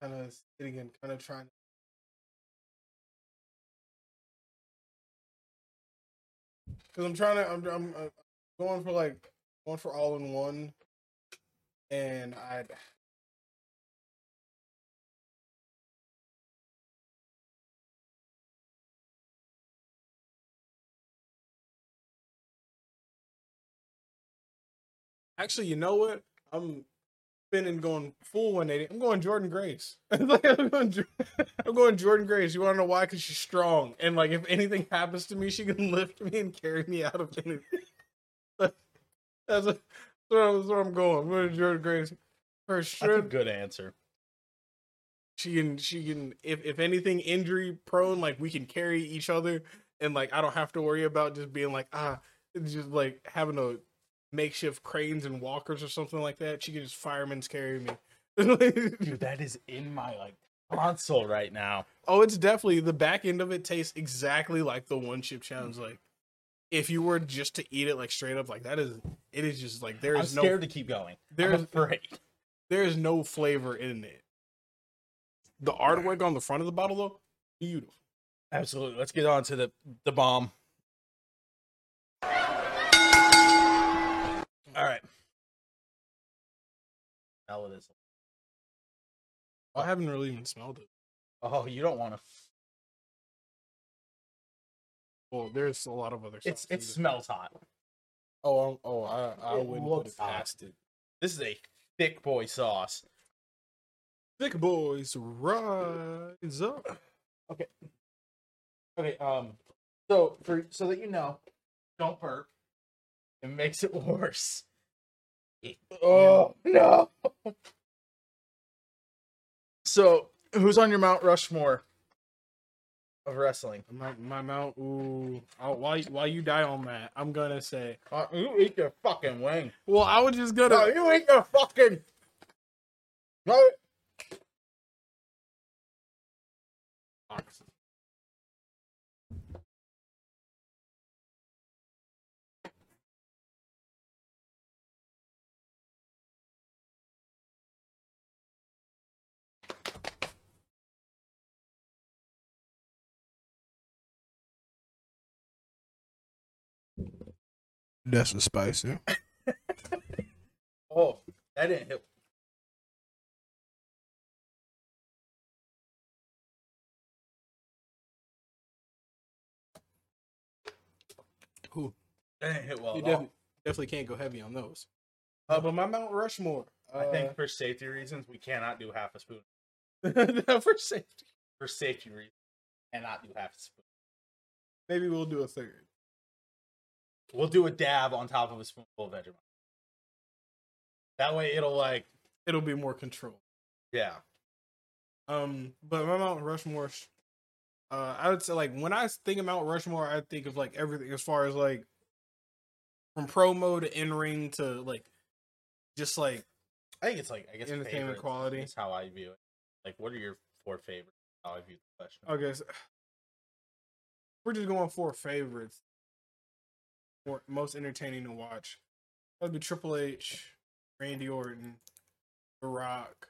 kind of sitting and kind of trying. Because I'm trying to, I'm, I'm, I'm going for like going for all in one, and I. Actually, you know what? I'm spinning going full 180. I'm going Jordynne Grace. (laughs) Like, I'm, going, I'm going Jordynne Grace. You want to know why? Because she's strong. And like, if anything happens to me, she can (laughs) lift me and carry me out of anything. (laughs) that's, that's, that's, where, I'm going. I'm going Jordynne Grace. Her a strength, good answer. She can she can if if anything injury prone, like we can carry each other and like I don't have to worry about just being like ah just like having a makeshift cranes and walkers or something like that. She can just fireman's carry me. (laughs) Dude, that is in my like console right now. oh, it's definitely the back end of it tastes exactly like the one chip challenge. Mm. Like if you were just to eat it like straight up, like that is it is just like there is I'm is no scared to keep going. There's- I'm afraid. there is no flavor in it. The artwork on the front of the bottle though, beautiful. Absolutely. Let's get on to the the bomb. All right. Smell it is. I haven't really even smelled it. Oh, you don't want to. Well, there's a lot of other. It's it smells hot. Oh, um, oh, I, I It wouldn't put it past it. This is a thick boy sauce. Thick boys rise up. Okay. Okay. Um. So for so that you know, don't burp. It makes it (laughs) worse. Oh no. So who's on your Mount Rushmore of wrestling? My, my mount. Ooh, I'll, while while you die on that, I'm gonna say. Uh, you eat your fucking wing. Well, I was just gonna. No, you eat your fucking. No. That's a spicy. Oh, that didn't hit. Ooh. That didn't hit well. You at all. definitely, definitely can't go heavy on those. Uh, but my Mount Rushmore. Uh, I think for safety reasons, we cannot do half a spoon. (laughs) for safety, For safety reasons, cannot do half a spoon. maybe we'll do a third. We'll do a dab on top of a spoonful of Vegemite. That way, it'll like, It'll be more controlled. yeah. Um, but my Mount Rushmore, uh, I would say like when I think of Mount Rushmore, I think of like everything as far as like from promo to in ring to like just like I think it's like I guess Entertainment favorites quality. is how I view it. Like, what are your four favorites? How I view the question. okay, so (sighs) we're just going for favorites. For most entertaining to watch, that'd be Triple H, Randy Orton, The Rock.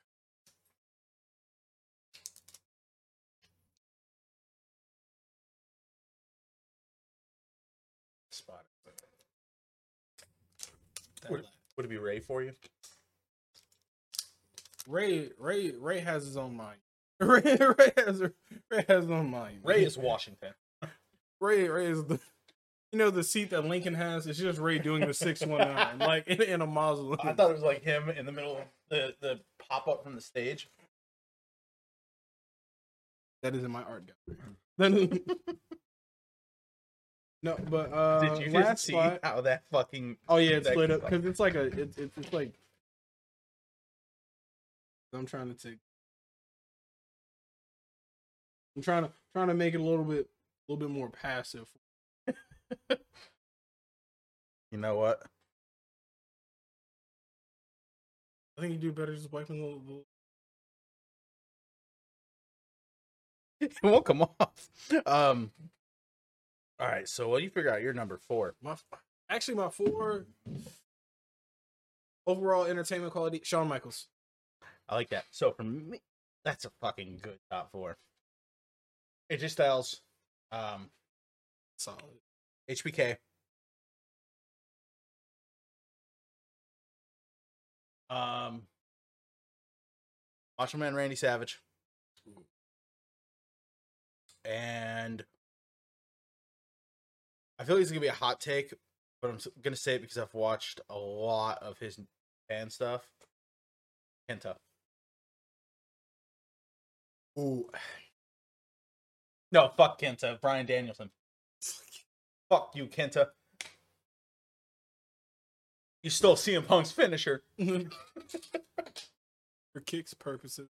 Spot. Would, would it be Rey for you? Rey, Rey, Rey has his own mind. (laughs) Rey, Rey has Rey has his own mind. Rey is Washington. Rey, Rey is the, you know, the seat that Lincoln has. It's just Rey doing the six one nine, like in, in a mausoleum. I thought it was like him in the middle of the the pop up from the stage. that is in my art gallery. Then, (laughs) no, but uh, Did you last see spot- how that fucking? Oh yeah, it's split up because it's like a, it's it's it's like. I'm trying to take. I'm trying to trying to make it a little bit a little bit more passive. (laughs) You know what? I think you do better just wiping the, the (laughs) it won't come off. Um. All right, so well, you figure out your number four. My actually my four overall entertainment quality. Shawn Michaels. I like that. So for me, that's a fucking good top four. AJ Styles, um, Solid. HBK, um, Macho Man Randy Savage, and I feel like it's gonna be a hot take, but I'm gonna say it because I've watched a lot of his fan stuff. Kenta. Ooh. (sighs) No, fuck Kenta. Bryan Danielson. Fuck you, Kenta. You stole CM Punk's finisher. (laughs) For kicks purposes.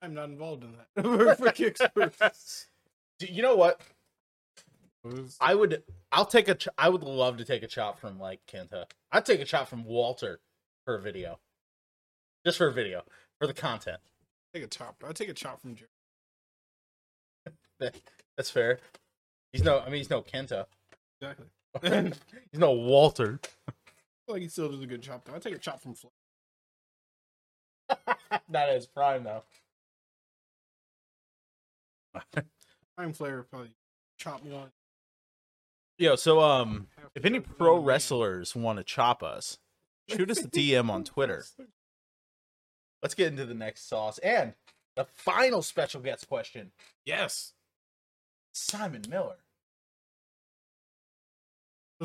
I'm not involved in that. (laughs) For (laughs) kickers. Do You know what? I would. I'll take a. Ch- I would love to take a chop from like Kenta. I'd take a chop from Walter for a video, just for a video for the content. Take a chop. I take a chop from Jerry. That's fair. He's no. I mean, he's no Kenta. Exactly. (laughs) he's no Walter. I feel like he still does a good chop though. I take a chop from Flair. (laughs) Not his prime though. (laughs) I'm Flair probably chop me on. Yo, so um, if any pro wrestlers want to chop us, shoot us a DM on Twitter. Let's get into the next sauce and the final special guest question. Yes. Simon Miller. (laughs)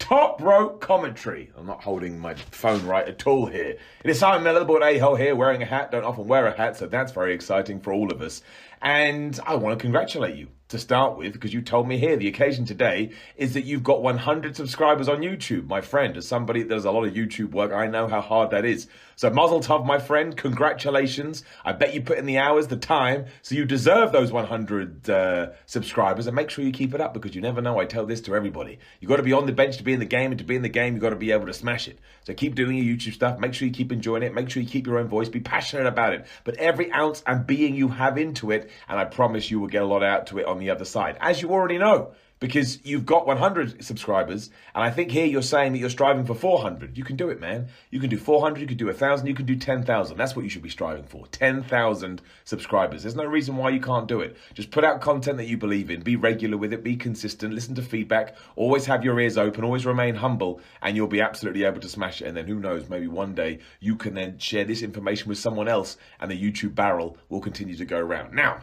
Top rope commentary. I'm not holding my phone right at all here. It is Simon Miller, the board a hole here, wearing a hat. Don't often wear a hat, so that's very exciting for all of us. And I want to congratulate you to start with, because you told me here the occasion today is that you've got 100 subscribers on YouTube. My friend, as somebody that does a lot of YouTube work, I know how hard that is. So, Mazel Tov, my friend, congratulations. I bet you put in the hours, the time, so you deserve those 100 uh, subscribers. And make sure you keep it up because you never know. I tell this to everybody. You've got to be on the bench to be in the game, and to be in the game, you've got to be able to smash it. So, keep doing your YouTube stuff. Make sure you keep enjoying it. Make sure you keep your own voice. Be passionate about it. But every ounce and being you have into it, and I promise you will get a lot out to it on the other side, as you already know because you've got 100 subscribers and i think here you're saying that you're striving for 400 you can do it man. You can do 400 you can do 1000 you can do 10000 that's what you should be striving for 10000 subscribers. There's no reason why you can't do it. Just put out content that you believe in. Be regular with it. Be consistent. Listen to feedback. Always have your ears open. Always remain humble and you'll be absolutely able to smash it. And then who knows maybe one day you can then share this information with someone else and the youtube barrel will continue to go around. Now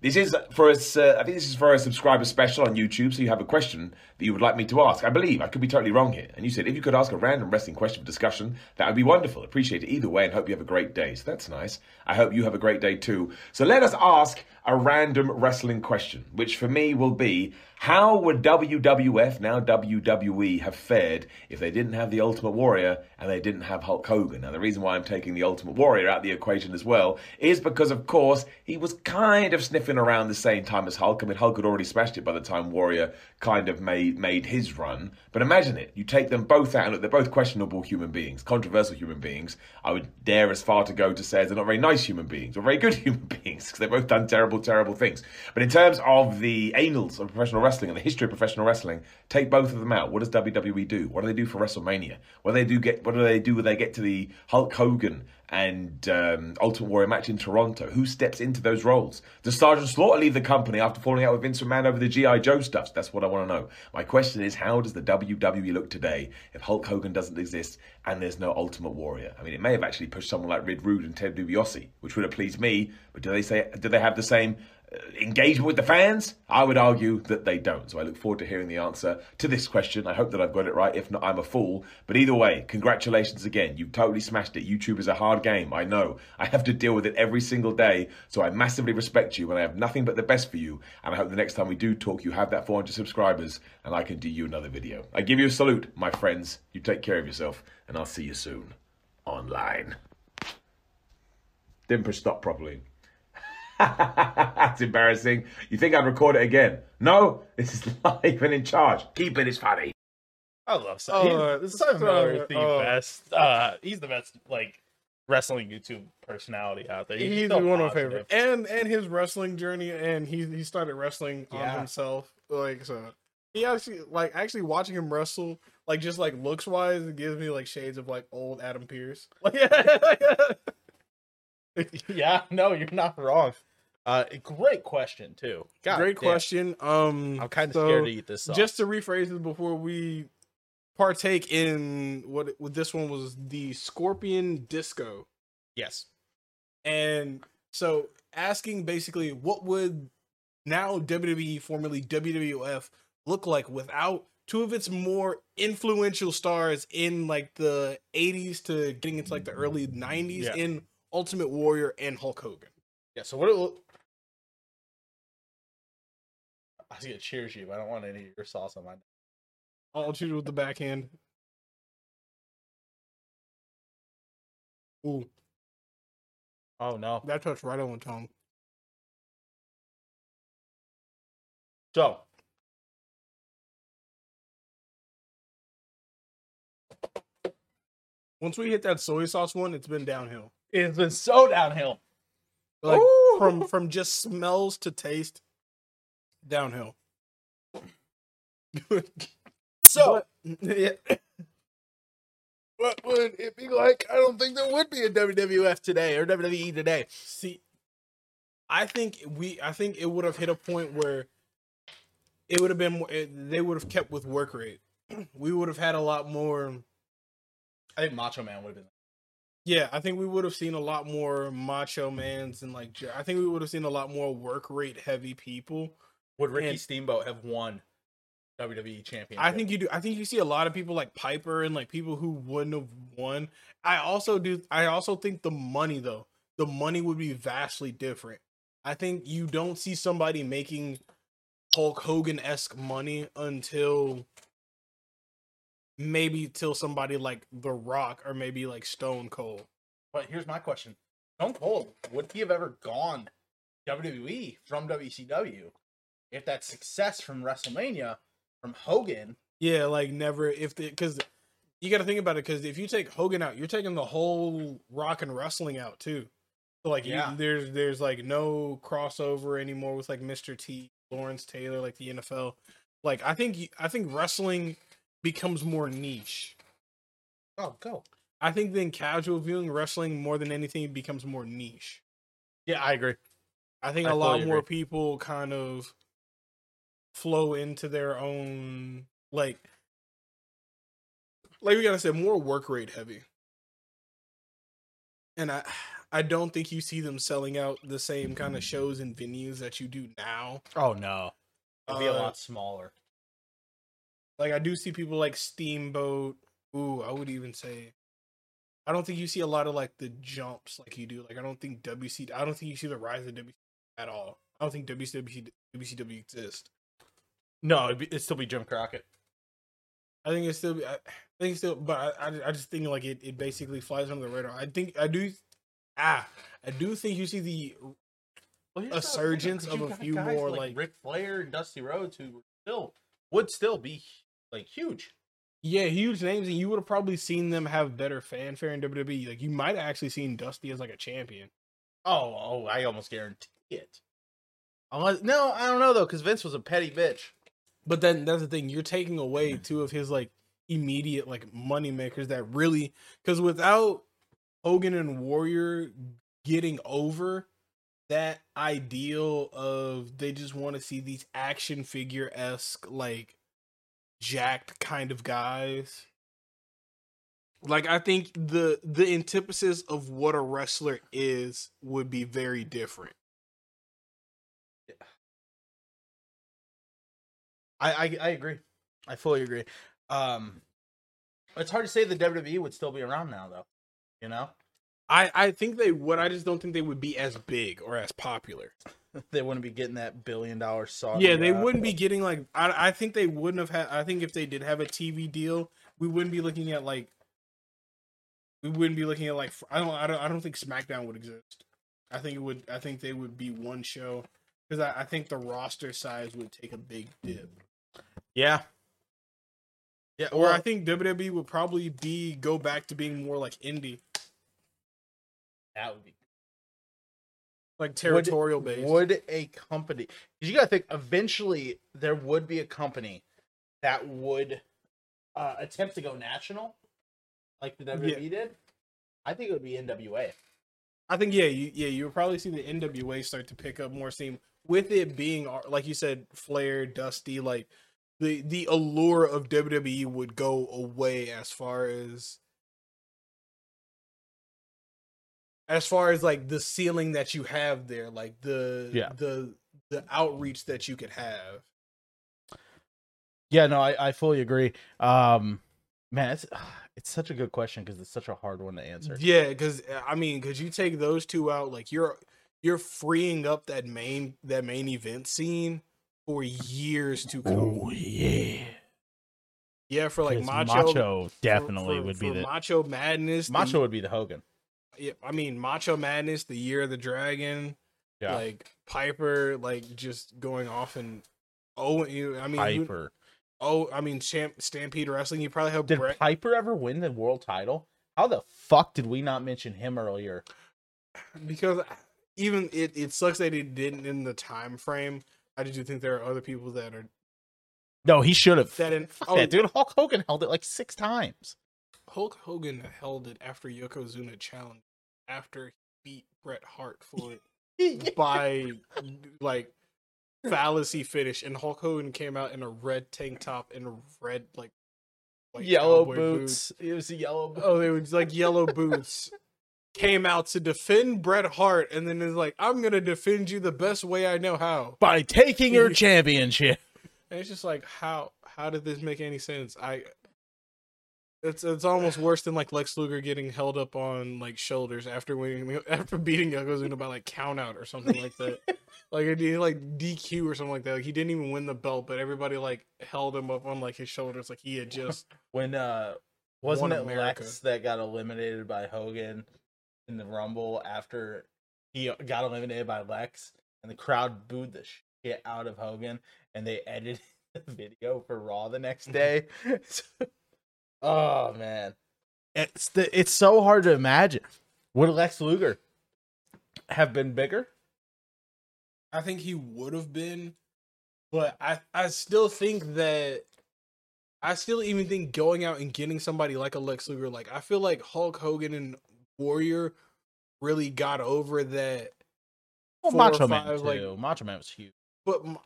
this is for us. Uh, I think this is for a subscriber special on YouTube. So you have a question that you would like me to ask. I believe I could be totally wrong here. And you said if you could ask a random wrestling question for discussion, that would be wonderful. Appreciate it either way, and hope you have a great day. So that's nice. I hope you have a great day too. So let us ask a random wrestling question, which for me will be: How would WWF now WWE have fared if they didn't have the Ultimate Warrior and they didn't have Hulk Hogan? Now the reason why I'm taking the Ultimate Warrior out of the equation as well is because, of course, he was kind of sniffing around the same time as Hulk. I mean, Hulk had already smashed it by the time Warrior kind of made made his run. But imagine it: you take them both out, and look, they're both questionable human beings, controversial human beings. I would dare as far to go to say they're not very nice human beings or very good (laughs) human beings because they've both done terrible, terrible things. But in terms of the annals of professional wrestling and the history of professional wrestling, take both of them out. What does WWE do? What do they do for WrestleMania? What do they do get? What do they do when they get to the Hulk Hogan and um, Ultimate Warrior match in Toronto? Who steps into those roles? Does Sergeant Slaughter leave the company after falling out with Vince McMahon over the GI Joe stuff? That's what I want to know. My question is, how does the WWE look today if Hulk Hogan doesn't exist and there's no Ultimate Warrior? I mean, it may have actually pushed someone like Rick Rude and Ted DiBiase, which would have pleased me. But do they say? Do they have the same? Engagement with the fans? I would argue that they don't. So I look forward to hearing the answer to this question. I hope that I've got it right. If not, I'm a fool. But either way, congratulations again. You've totally smashed it. YouTube is a hard game. I know. I have to deal with it every single day. So I massively respect you and I have nothing but the best for you. And I hope the next time we do talk, you have that 400 subscribers and I can do you another video. I give you a salute, my friends. You take care of yourself and I'll see you soon online. Didn't push stop properly. (laughs) That's embarrassing. You think I'd record it again? No, (laughs) this is live and in charge. Keep it it is funny. I love Simon. He's- Simon Miller is the uh, best. Uh, he's the best like wrestling YouTube personality out there. He's so one of my positive. favorite, and and his wrestling journey, and he he started wrestling Yeah. on himself, like so. He actually like actually watching him wrestle, like just like looks wise, it gives me like shades of like old Adam Pearce. (laughs) Like, yeah, (laughs) no, you're not wrong. Uh, great question too. God great damn. question. Um, I'm kind of so, scared to eat this. Just to rephrase it before we partake in what what this one was the Scorpion Disco. yes, And so asking basically what would now WWE, formerly WWF, look like without two of its more influential stars in like the 80s to getting into like the early 90s Yeah. in Ultimate Warrior and Hulk Hogan. yeah. So what? It, look- I was gonna cheers you, but I don't want any of your sauce on my. I'll shoot it with the backhand. Ooh, Oh no. that touched right on the tongue. So Once we hit that soy sauce one, it's been downhill. It's been so downhill. Like Ooh. from from just smells to taste, downhill. (laughs) So (laughs) yeah, what would it be like? I don't think there would be a WWF today or WWE today. see, I think we, I think it would have hit a point where it would have been. It, they would have kept with work rate. (clears throat) We would have had a lot more. I think Macho Man would have been. Yeah, I think we would have seen a lot more macho mans and like. I think we would have seen a lot more work rate heavy people. Would Ricky And- Steamboat have won WWE championship? I think you do. I think you see a lot of people like Piper and like people who wouldn't have won. I also do. I also think the money though, the money would be vastly different. I think you don't see somebody making Hulk Hogan esque money until maybe till somebody like The Rock or maybe like Stone Cold. But here's my question: Stone Cold would he have ever gone WWE from WCW if that success from WrestleMania from Hogan? Yeah, like never if the because you got to think about it because if you take Hogan out, you're taking the whole rock and wrestling out too. So like, Yeah. you, there's there's like no crossover anymore with like Mr. T, Lawrence Taylor, like the NFL. Like I think I think wrestling becomes more niche. Oh, go. I think then casual viewing wrestling more than anything becomes more niche. Yeah, I agree. I think I a lot more agree. people kind of flow into their own like like we gotta say more work rate heavy. And I I don't think you see them selling out the same kind of shows and venues that you do now. Oh no, it'd be a Uh, lot smaller. Like I do see people like Steamboat. Ooh, I would even say I don't think you see a lot of like the jumps like you do. Like I don't think WC I don't think you see the rise of WC at all. I don't think WCW WCW exists. No, it'd, be, it'd still be Jim Crockett. I think it's still. I I think it's still, but I, I, I just think like it, it basically flies under the radar. I think I do. Ah, I do think you see the. Well, A the other thing, surgence 'cause of a few more, like, like- Ric Flair and Dusty Rhodes who still would still be like huge. Yeah, huge names, and you would have probably seen them have better fanfare in WWE. Like you might have actually seen Dusty as like a champion. Oh, oh, I almost guarantee it. Unless, no, I don't know though, because Vince was a petty bitch. But then that's the thing, you're taking away mm. two of his like immediate like money makers that really because without Hogan and Warrior getting over that ideal of they just want to see these action figure esque like jacked kind of guys. Like I think the the antithesis of what a wrestler is would be very different. I, I I agree. I fully agree. Um, it's hard to say the WWE would still be around now, though. You know, I I think they would. I just don't think they would be as big or as popular. (laughs) they wouldn't be getting that billion dollar song. Yeah, they wouldn't be getting like. I I think they wouldn't have had. I think if they did have a TV deal, we wouldn't be looking at like. We wouldn't be looking at like. I don't. I don't. I don't think SmackDown would exist. I think it would. I think they would be one show because I, I think the roster size would take a big dip. Yeah. Yeah, Or well, I think WWE would probably be go back to being more like indie, that would be like territorial based. Would a company? Because you got to think, eventually there would be a company that would uh, attempt to go national, like the WWE did. I think it would be NWA. I think yeah, you, yeah, you'll probably see the NWA start to pick up more steam with it being like you said, Flair, Dusty, like the the allure of WWE would go away as far as as far as like the ceiling that you have there, like the Yeah. the the outreach that you could have. Yeah, no, I, I fully agree. Um, man, it's (sighs) it's such a good question because it's such a hard one to answer. Yeah, because I mean, because you take those two out, like you're you're freeing up that main that main event scene for years to come. Oh, yeah, Yeah, for like macho, Macho definitely for- would be the Macho Madness. the- Macho would be the Hogan. Yeah, I mean, Macho Madness, the Year of the Dragon, Yeah. like Piper, like just going off and oh, you, I mean, who- Piper. oh, I mean, Champ, Stampede Wrestling. You probably have Did Bret. Piper ever win the world title? How the fuck did we not mention him earlier? because even it, it sucks that it didn't in the time frame. I just do think there are other people that are No, he should have. that in. Oh, that, dude, Hulk Hogan held it like six times. Hulk Hogan held it after Yokozuna challenged after he beat Bret Hart for it (laughs) by like fallacy finish, and Hulk Hogan came out in a red tank top and red like yellow cowboy boots. It was a yellow boots. Oh, they were like yellow (laughs) boots. Came out to defend Bret Hart, and then is like, "I'm gonna defend you the best way I know how." By taking your (laughs) championship. And it's just like, how how did this make any sense? I it's it's almost worse than like Lex Luger getting held up on like shoulders after winning (laughs) after beating Yokozuna by like count out or something like that. (laughs) like it like DQ or something like that. Like he didn't even win the belt, but everybody like held him up on like his shoulders like he had just (laughs) When uh wasn't it America. Lex that got eliminated by Hogan in the Rumble after he got eliminated by Lex and the crowd booed the shit out of Hogan and they edited the video for Raw the next day. Oh man. It's the it's so hard to imagine. Would Lex Luger have been bigger? I think he would have been, but I I still think that I still even think going out and getting somebody like a Lex Luger, like I feel like Hulk Hogan and Warrior really got over that. Well, Macho Man five, like- too. Macho Man was huge. But Ma-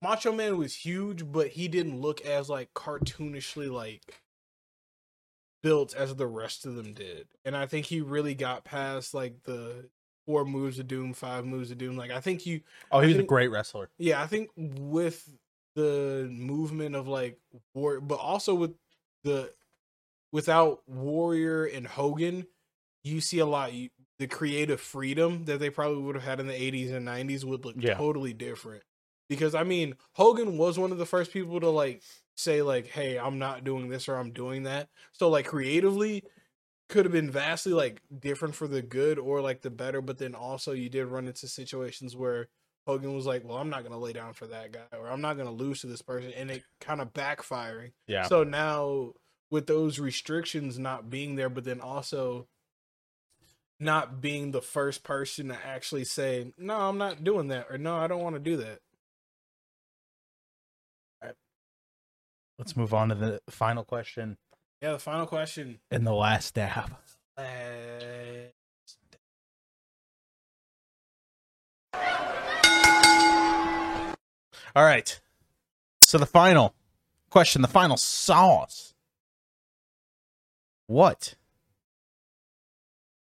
Macho Man was huge, but he didn't look as like cartoonishly like built as the rest of them did. And I think he really got past like the four moves of doom, five moves of doom. Like I think you Oh, he was a great wrestler. yeah, I think with the movement of like war, but also with the without Warrior and Hogan, you see a lot. You, the creative freedom that they probably would have had in the '80s and '90s would look Yeah. totally different. Because I mean, Hogan was one of the first people to like say like, "Hey, I'm not doing this or I'm doing that." So like creatively, could have been vastly like different for the good or like the better. But then also you did run into situations where Hogan was like, "Well, I'm not gonna lay down for that guy, or I'm not gonna lose to this person," and it kind of backfiring. Yeah. So now with those restrictions not being there, but then also not being the first person to actually say, "No, I'm not doing that," or "No, I don't want to do that." Let's move on to the final question Yeah. The final question. and the last dab. Uh, All right. So the final question, the final sauce. What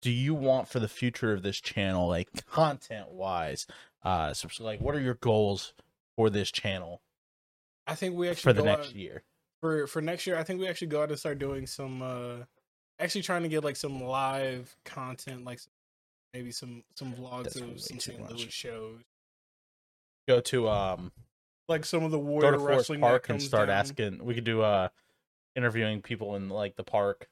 do you want for the future of this channel, like content wise? Uh, so, so, like, what are your goals for this channel I think we actually for the next out- year? for for next year. I think we actually go out and start doing some. uh Actually, trying to get like some live content, like maybe some some vlogs That's of some St. Louis shows, Go to um, like some of the go to Forest wrestling Park and start down. asking. We could do uh, interviewing people in like the park,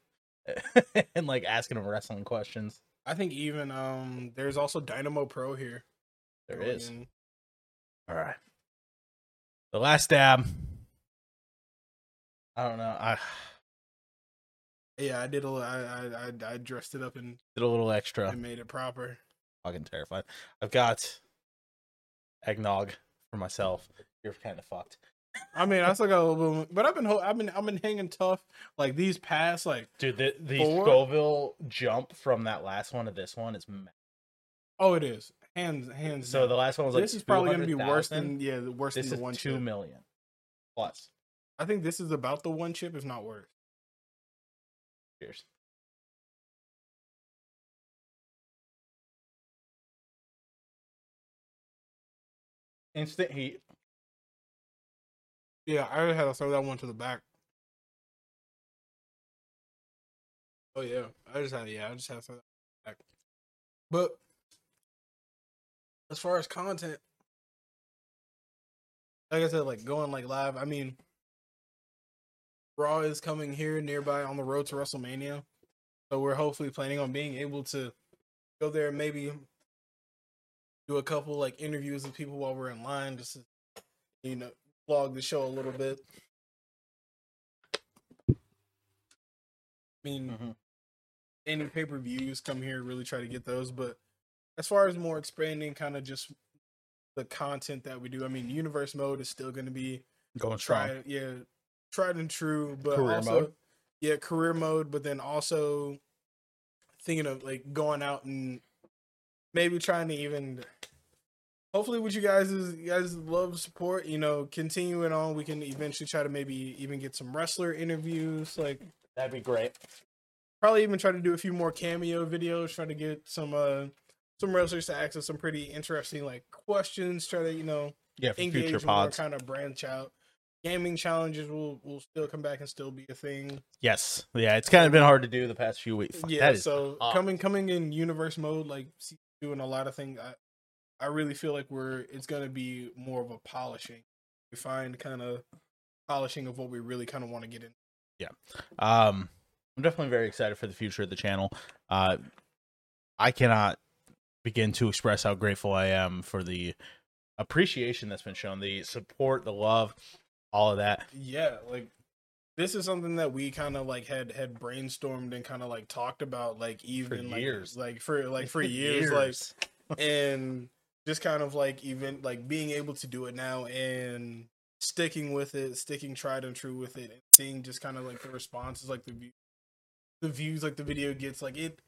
(laughs) and like asking them wrestling questions. I think even um there's also Dynamo Pro here. There is. in. All right. The last dab. I don't know. I Yeah, I did a. I I I, dressed it up and, did a little extra. I made it proper. fucking terrified. I've got eggnog for myself. You're kind of fucked, I mean, I still got a little bit, but I've been ho- I've been I've been hanging tough. Like these past like dude. The the Four? Scoville jump from that last one to this one is. Oh, it is hands hands. so down. the last one was like this is probably going to be worse than yeah worse This than is the one two chip. million plus. I think this is about the one chip, if not worse. Cheers. Instant heat. Yeah, I had to throw that one to the back. Oh yeah, I just had yeah, I just had to throw that back. But as far as content, like I said, like going like live. I mean, Raw is coming here nearby on the road to WrestleMania. So we're hopefully planning on being able to go there, and maybe do a couple like interviews with people while we're in line, just to, you know, vlog the show a little bit. I mean, Mhm. any pay per views come here, really try to get those. But as far as more expanding, kind of just the content that we do, I mean, universe mode is still going to be Going strong. tried, yeah, tried and true. But Career also, mode? yeah, career mode. But then also thinking of like going out and maybe trying to even. Hopefully, with you guys is you guys love support. You know, continuing on, we can eventually try to maybe even get some wrestler interviews. Like That'd be great. probably even try to do a few more cameo videos. Try to get some uh some wrestlers to ask us some pretty interesting like questions. Try to you know Yeah, engage future more, pods. kind of branch out. Gaming challenges will will still come back and still be a thing. Yes. Yeah, it's kind of been hard to do the past few weeks. Fuck, yeah, so coming coming in universe mode, like doing a lot of things. I I really feel like we're it's gonna be more of a polishing. We find kind of polishing of what we really kind of want to get in. Yeah. Um, I'm definitely very excited for the future of the channel. Uh, I cannot begin to express how grateful I am for the appreciation that's been shown, the support, the love, all of that. Yeah, like this is something that we kind of like had had brainstormed and kind of like talked about like even like years. like for like for (laughs) years, like (laughs) and just kind of like even like being able to do it now and sticking with it, sticking tried and true with it, and seeing just kind of like the responses, like the view, the views, like the video gets, like it,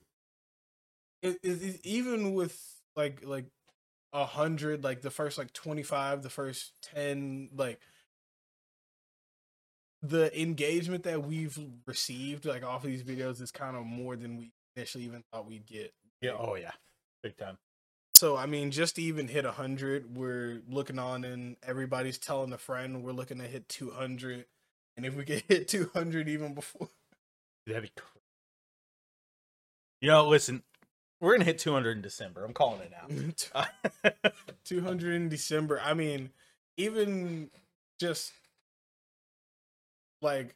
it, it, it even with like like a hundred, like the first like twenty five, the first ten, like the engagement that we've received like off of these videos is kind of more than we initially even thought we'd get. yeah, oh yeah, big time. So I mean, just to even hit hundred, we're looking on, and everybody's telling a friend we're looking to hit two hundred, and if we could (laughs) hit two hundred even before, That'd be crazy. You know, listen, we're gonna hit 200 in December. I'm calling it now. (laughs) two hundred in December. I mean, even just like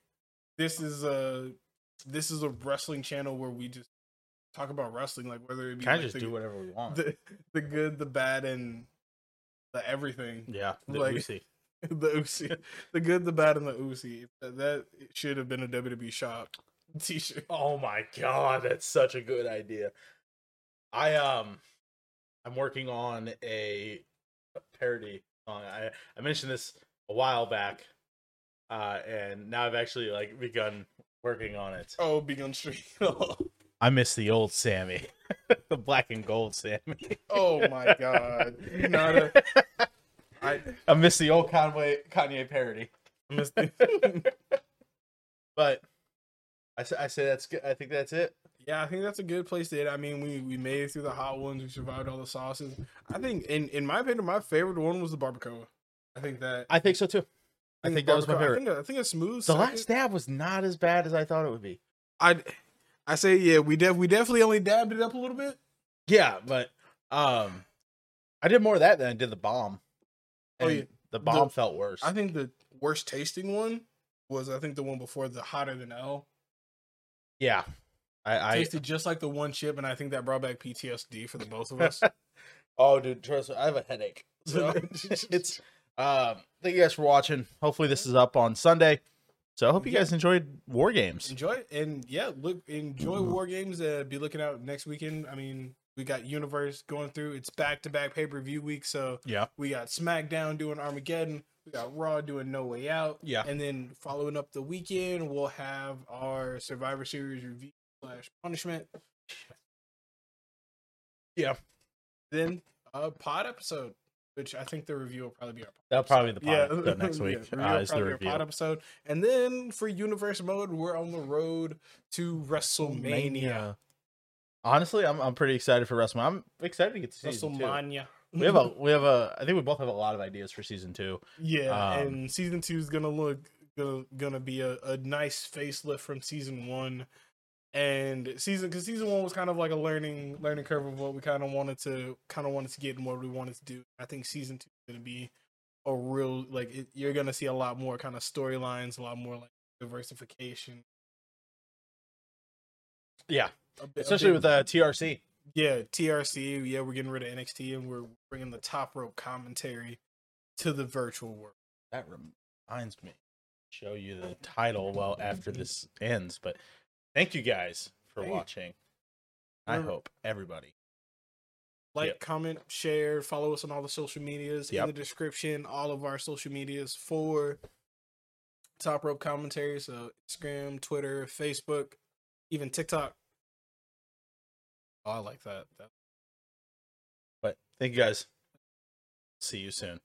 this is a this is a wrestling channel where we just talk about wrestling, like whether it be Kind like just the, do whatever we want. the the good, the bad, and the everything. yeah, the like- Uzi. (laughs) the Uzi, the good, the bad, and the Uzi. That, that should have been a WWE shop (laughs) t-shirt. Oh my god, that's such a good idea. I um I'm working on a parody song. I I mentioned this a while back. Uh and now I've actually like begun working on it. Oh, Begun Street. (laughs) I miss the old Sammy. (laughs) the black and gold Sammy. oh my god. Not a, (laughs) I, I miss the old Kanye Kanye parody. I missed it. But I say, I say that's good. I think that's it. Yeah, I think that's a good place to hit. I mean, we we made it through the hot ones. We survived all the sauces. I think, in in my opinion, my favorite one was the barbacoa. I think that. I think so too. I think that was my favorite. I think, I think a smooth. The second. last dab was not as bad as I thought it would be. I I say yeah. We def we definitely only dabbed it up a little bit. Yeah, but um, I did more of that than I did Da Bomb. Oh, yeah. Da Bomb felt worse. I think the worst tasting one was I think the one before the hotter than El. yeah, I, I Tasted just like the one chip, and I think that brought back PTSD for the both of us. (laughs) oh, dude, trust me, I have a headache. (laughs) So (laughs) it's um. Thank you guys for watching. Hopefully, this is up on Sunday. So I hope you Yeah. guys enjoyed War Games. enjoy and yeah, look, enjoy War Games. Uh, be looking out next weekend. I mean, we got Universe going through. It's back to back pay per view week, so Yeah, we got SmackDown doing Armageddon. We got Raw doing No Way Out. Yeah. and then following up the weekend, we'll have our Survivor Series review slash punishment. Yeah. Then a pod episode, which I think the review will probably be our that'll probably be the yeah, pod episode next (laughs) yeah, week. review uh, is the probably be our review. pod episode, and then for Universe mode, we're on the road to WrestleMania. Honestly, I'm I'm pretty excited for WrestleMania. I'm excited to get to two. WrestleMania. We have a (laughs) we have a I think we both have a lot of ideas for season two. yeah, um, and season two is gonna look gonna gonna be a, a nice facelift from season one. And season because season one was kind of like a learning learning curve of what we kind of wanted to kind of wanted to get and what we wanted to do. I think season two is gonna be a real like it, you're gonna see a lot more kind of storylines, a lot more like diversification. Yeah, A bit- a especially bit- with uh, TRC. yeah TRC. Yeah, we're getting rid of NXT and we're bringing the top rope commentary to the virtual world. That reminds me, show you the title well after this ends. But thank you guys for watching. I Remember- hope everybody. Like, Yep. comment, share, follow us on all the social medias in the description. All of our social medias for Top Rope Commentary. So Instagram, Twitter, Facebook, even TikTok. Oh, I like that. that. But thank you guys. See you soon.